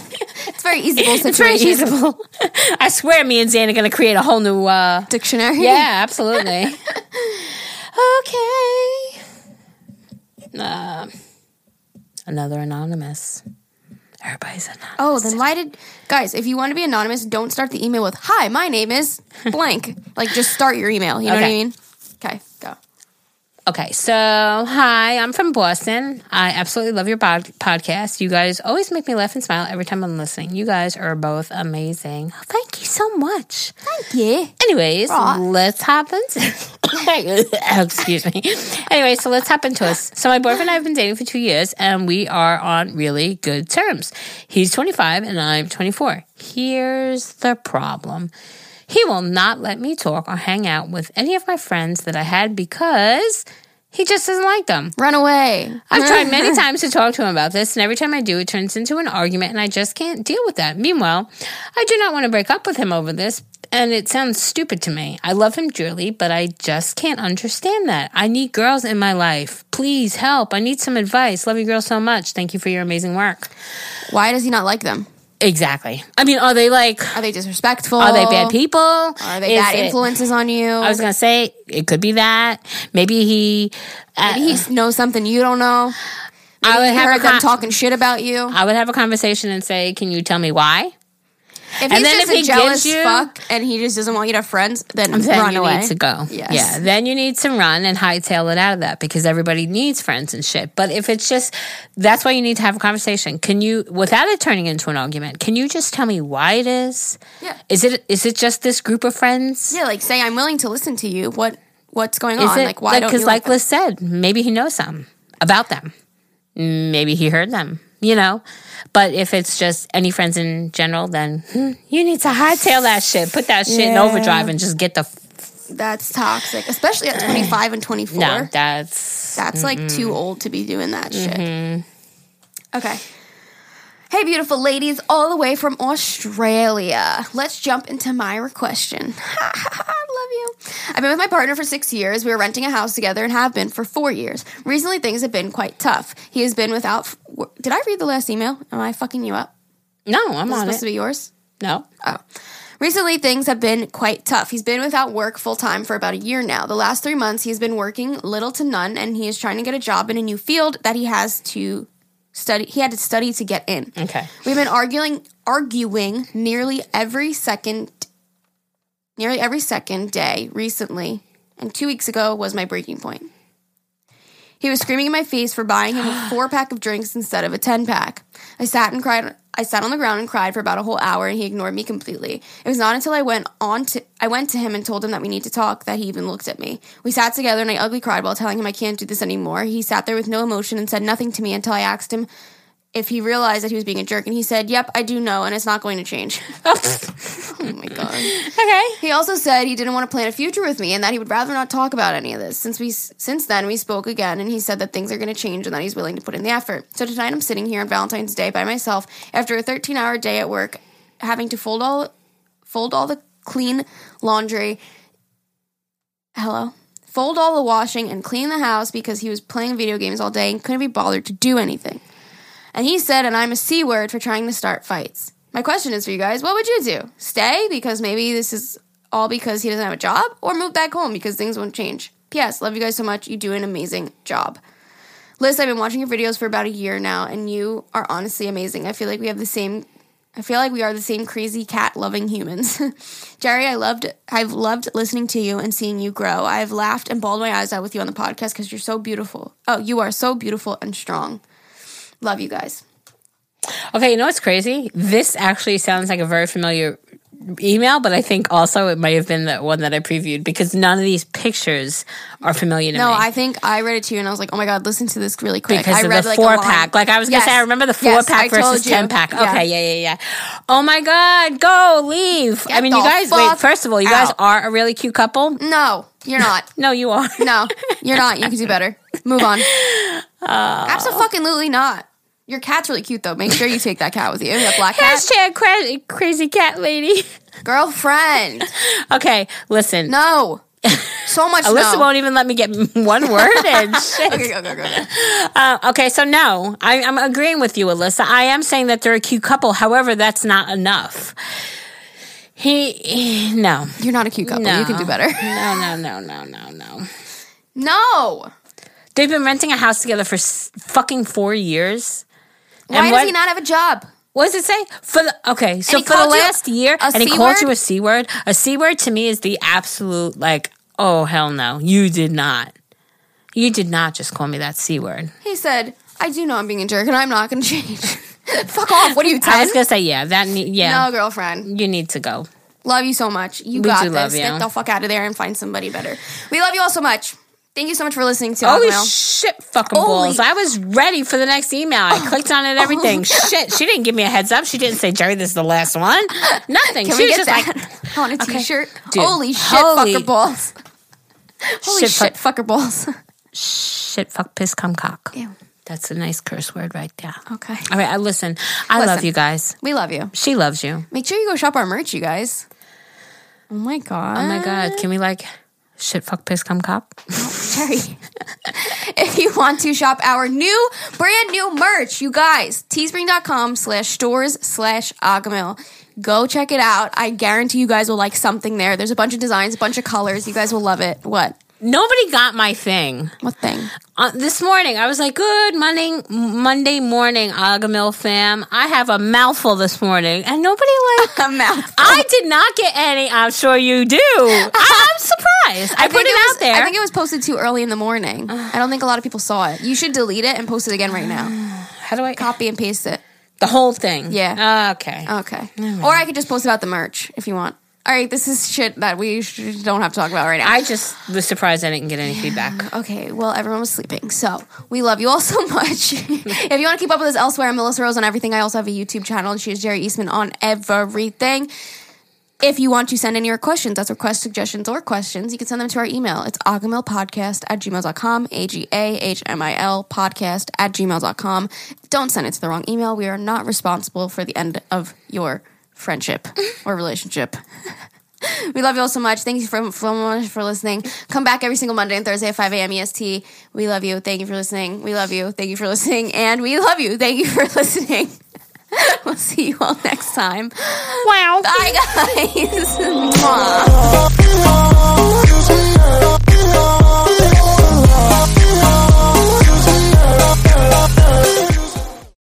it's very easable situation. it's very easable. I swear me and Zane are going to create a whole new, uh, Dictionary. yeah, absolutely. *laughs* okay. Uh, another anonymous. Everybody's anonymous. Oh, then why did guys? If you want to be anonymous, don't start the email with "Hi, my name is blank." like, just start your email. You know what I mean? Okay, go. Okay, so hi, I'm from Boston. I absolutely love your pod- podcast. You guys always make me laugh and smile every time I'm listening. You guys are both amazing. Thank you so much. Thank you. Anyways, let's hop into. *coughs* Excuse me. Anyway, so let's hop into us. So my boyfriend and I have been dating for two years, and we are on really good terms. He's 25 and I'm 24. Here's the problem. He will not let me talk or hang out with any of my friends that I had because he just doesn't like them. Run away. I've tried *laughs* many times to talk to him about this, and every time I do, it turns into an argument, and I just can't deal with that. Meanwhile, I do not want to break up with him over this, and it sounds stupid to me. I love him dearly, but I just can't understand that. I need girls in my life. Please help. I need some advice. Love you girls so much. Thank you for your amazing work. Why does he not like them? Exactly. I mean, are they like, Are they disrespectful? are they bad people? Are they Is bad it- influences on you? I was gonna say it could be that. Maybe he. Uh, Maybe he knows something you don't know. I would have heard a them talking shit about you. I would have a conversation and say, "Can you tell me why?" If And he's then if he jealous you- fuck and he just doesn't want you to have friends, then, Then run you away. need to go. Yes. Yeah. Then you need to run and hightail it out of that because everybody needs friends and shit. But if it's just that's why you need to have a conversation. Can you without it turning into an argument, can you just tell me why it is? Yeah. Is it is it just this group of friends? Yeah, like say I'm willing to listen to you. What what's going Is on? it like why don't because you like like, Liss said, maybe he knows something about them. Maybe he heard them, you know. But if it's just any friends in general, then hmm, you need to hightail that shit. Put that shit in overdrive and just get the f- that's toxic, especially at 25 and 24. no. That's That's like too old to be doing that shit. Mm-hmm. Okay. Hey, beautiful ladies, all the way from Australia. Let's jump into my question. I *laughs* love you. I've been with my partner for six years. We were renting a house together and have been for four years. Recently, things have been quite tough. He has been without. Did I read the last email? Am I fucking you up? no. I'm Is it on supposed it. to be yours? No. Oh. Recently, things have been quite tough. He's been without work full time for about a year now. The last three months, he's been working little to none, and he is trying to get a job in a new field that he has to study. He had to study to get in. Okay. We've been arguing, arguing nearly every second, nearly every second day recently, and two weeks ago was my breaking point. He was screaming in my face for buying him a *gasps* four pack of drinks instead of a ten pack. I sat and cried. I sat on the ground and cried for about a whole hour, and he ignored me completely. It was not until I went on to I went to him and told him that we need to talk that he even looked at me. We sat together, and I ugly cried while telling him I can't do this anymore. He sat there with no emotion and said nothing to me until I asked him if he realized that he was being a jerk, and he said, "Yep, I do know, and it's not going to change." *laughs* oh my god. Okay. He also said he didn't want to plan a future with me and that he would rather not talk about any of this. Since we since then we spoke again and he said that things are going to change and that he's willing to put in the effort. So tonight I'm sitting here on Valentine's Day by myself after a 13-hour day at work having to fold all fold all the clean laundry. Hello. Fold all the washing and clean the house because he was playing video games all day and couldn't be bothered to do anything. And he said, and I'm a C word for trying to start fights. My question is for you guys what would you do? Stay because maybe this is all because he doesn't have a job, or move back home because things won't change? P.S. Love you guys so much. You do an amazing job. Liss, I've been watching your videos for about a year now, and you are honestly amazing. I feel like we have the same. I feel like we are the same crazy cat loving humans. *laughs* Geri, I loved I've loved listening to you and seeing you grow. I've laughed and bawled my eyes out with you on the podcast because you're so beautiful. Oh, you are so beautiful and strong. Love you guys. Okay, you know what's crazy? This actually sounds like a very familiar email, but I think also it might have been the one that I previewed because none of these pictures are familiar to No, me. I think I read it to you and I was like, oh my God, listen to this really quick. because I of read the like four pack. Like I was gonna say, I remember the four Yes, I pack versus ten pack. Yeah. Okay, yeah, yeah, yeah. Oh my god, go leave. I mean, you guys. Wait, first of all, you guys are a really cute couple. No, you're not. *laughs* No, you are. No, you're not. You can do better. Move on. Oh. *laughs* Absolutely not. Your cat's really cute though. Make sure you take that cat with you. That black cat. Hashtag cra- crazy cat lady. *laughs* Girlfriend. okay, listen. No. So much Alyssa no. won't even let me get *laughs* one word in. *laughs* Shit. Okay, go, go, go, go. Uh, okay, so no, I, I'm agreeing with you, Alyssa. I am saying that they're a cute couple. However, that's not enough. He, he- no, You're not a cute couple. no, You can do better. No, no, no, no, no, no. No. They've been renting a house together for s- fucking four years. Why And does what- he not have a job? What does it say? For the okay, so for the last year, and he called you a c word. A c word to me is the absolute like, oh hell no, you did not, you did not just call me that c word. He said, I do know I'm being a jerk and I'm not going to change. *laughs* Fuck off. What are you, 10? I was gonna say yeah, that ne- yeah, no, girlfriend. you need to go. Love you so much. You We got this. you. Get the fuck out of there and find somebody better. We love you all so much. Thank you so much for listening to Holy Hotmail. shit, fucking Holy- balls! I was ready for the next email. I oh, clicked on it, oh. everything. shit, she didn't give me a heads up. She didn't say, "Geri, this is the last one." *laughs* Nothing. Can she we was get just that like, on a t-shirt? Dude, Holy shit, holy- fucker balls. *laughs* Holy Shit, shit, fucker balls. *laughs* "Shit, fuck, piss, cum, cock." Ew. That's a nice curse word right there. Okay. All right, I listen. I love Listen. you guys. We love you. She loves you. Make sure you go shop our merch, you guys. Oh my god. Oh my god, can we like Shit, fuck, piss, come, cop. Cherry. *laughs* if you want to shop our new, brand new merch, you guys, teespring.com slash stores slash agahmil. Go check it out. I guarantee you guys will like something there. There's a bunch of designs, a bunch of colors. You guys will love it. What? Nobody got my thing. What thing? Uh, this morning, I was like, "Good morning, Monday morning, Agahmil fam. I have a mouthful this morning, and nobody like *laughs* A mouth. I did not get any. I'm sure you do. *laughs* I'm surprised. I, put think it, was, out there. I think it was posted too early in the morning. *sighs* I don't think a lot of people saw it. You should delete it and post it again right now. *sighs* How do I Copy and paste it. the whole thing? Yeah. Okay. Okay. Or I could just post about the merch if you want. All right, this is shit that we sh- don't have to talk about right now. I just was surprised I didn't get any feedback. Okay, well, everyone was sleeping. So we love you all so *laughs* much. *laughs* if you want to keep up with us elsewhere, I'm Melissa Rose on everything. I also have a YouTube channel, and she is Geri Eastman on everything. If you want to send in your questions, that's request suggestions or questions, you can send them to our email. It's agahmilpodcast at gmail.com, A G A H M I L podcast at gmail.com. Don't send it to the wrong email. We are not responsible for the end of your friendship or relationship. We love you all so much. Thank you for, so much for listening. Come back every single Monday and Thursday at 5 a.m. EST. We love you. Thank you for listening. We love you. Thank you for listening. And we love you. Thank you for *laughs* listening. we'll see you all next time. Wow. Bye, guys. *laughs*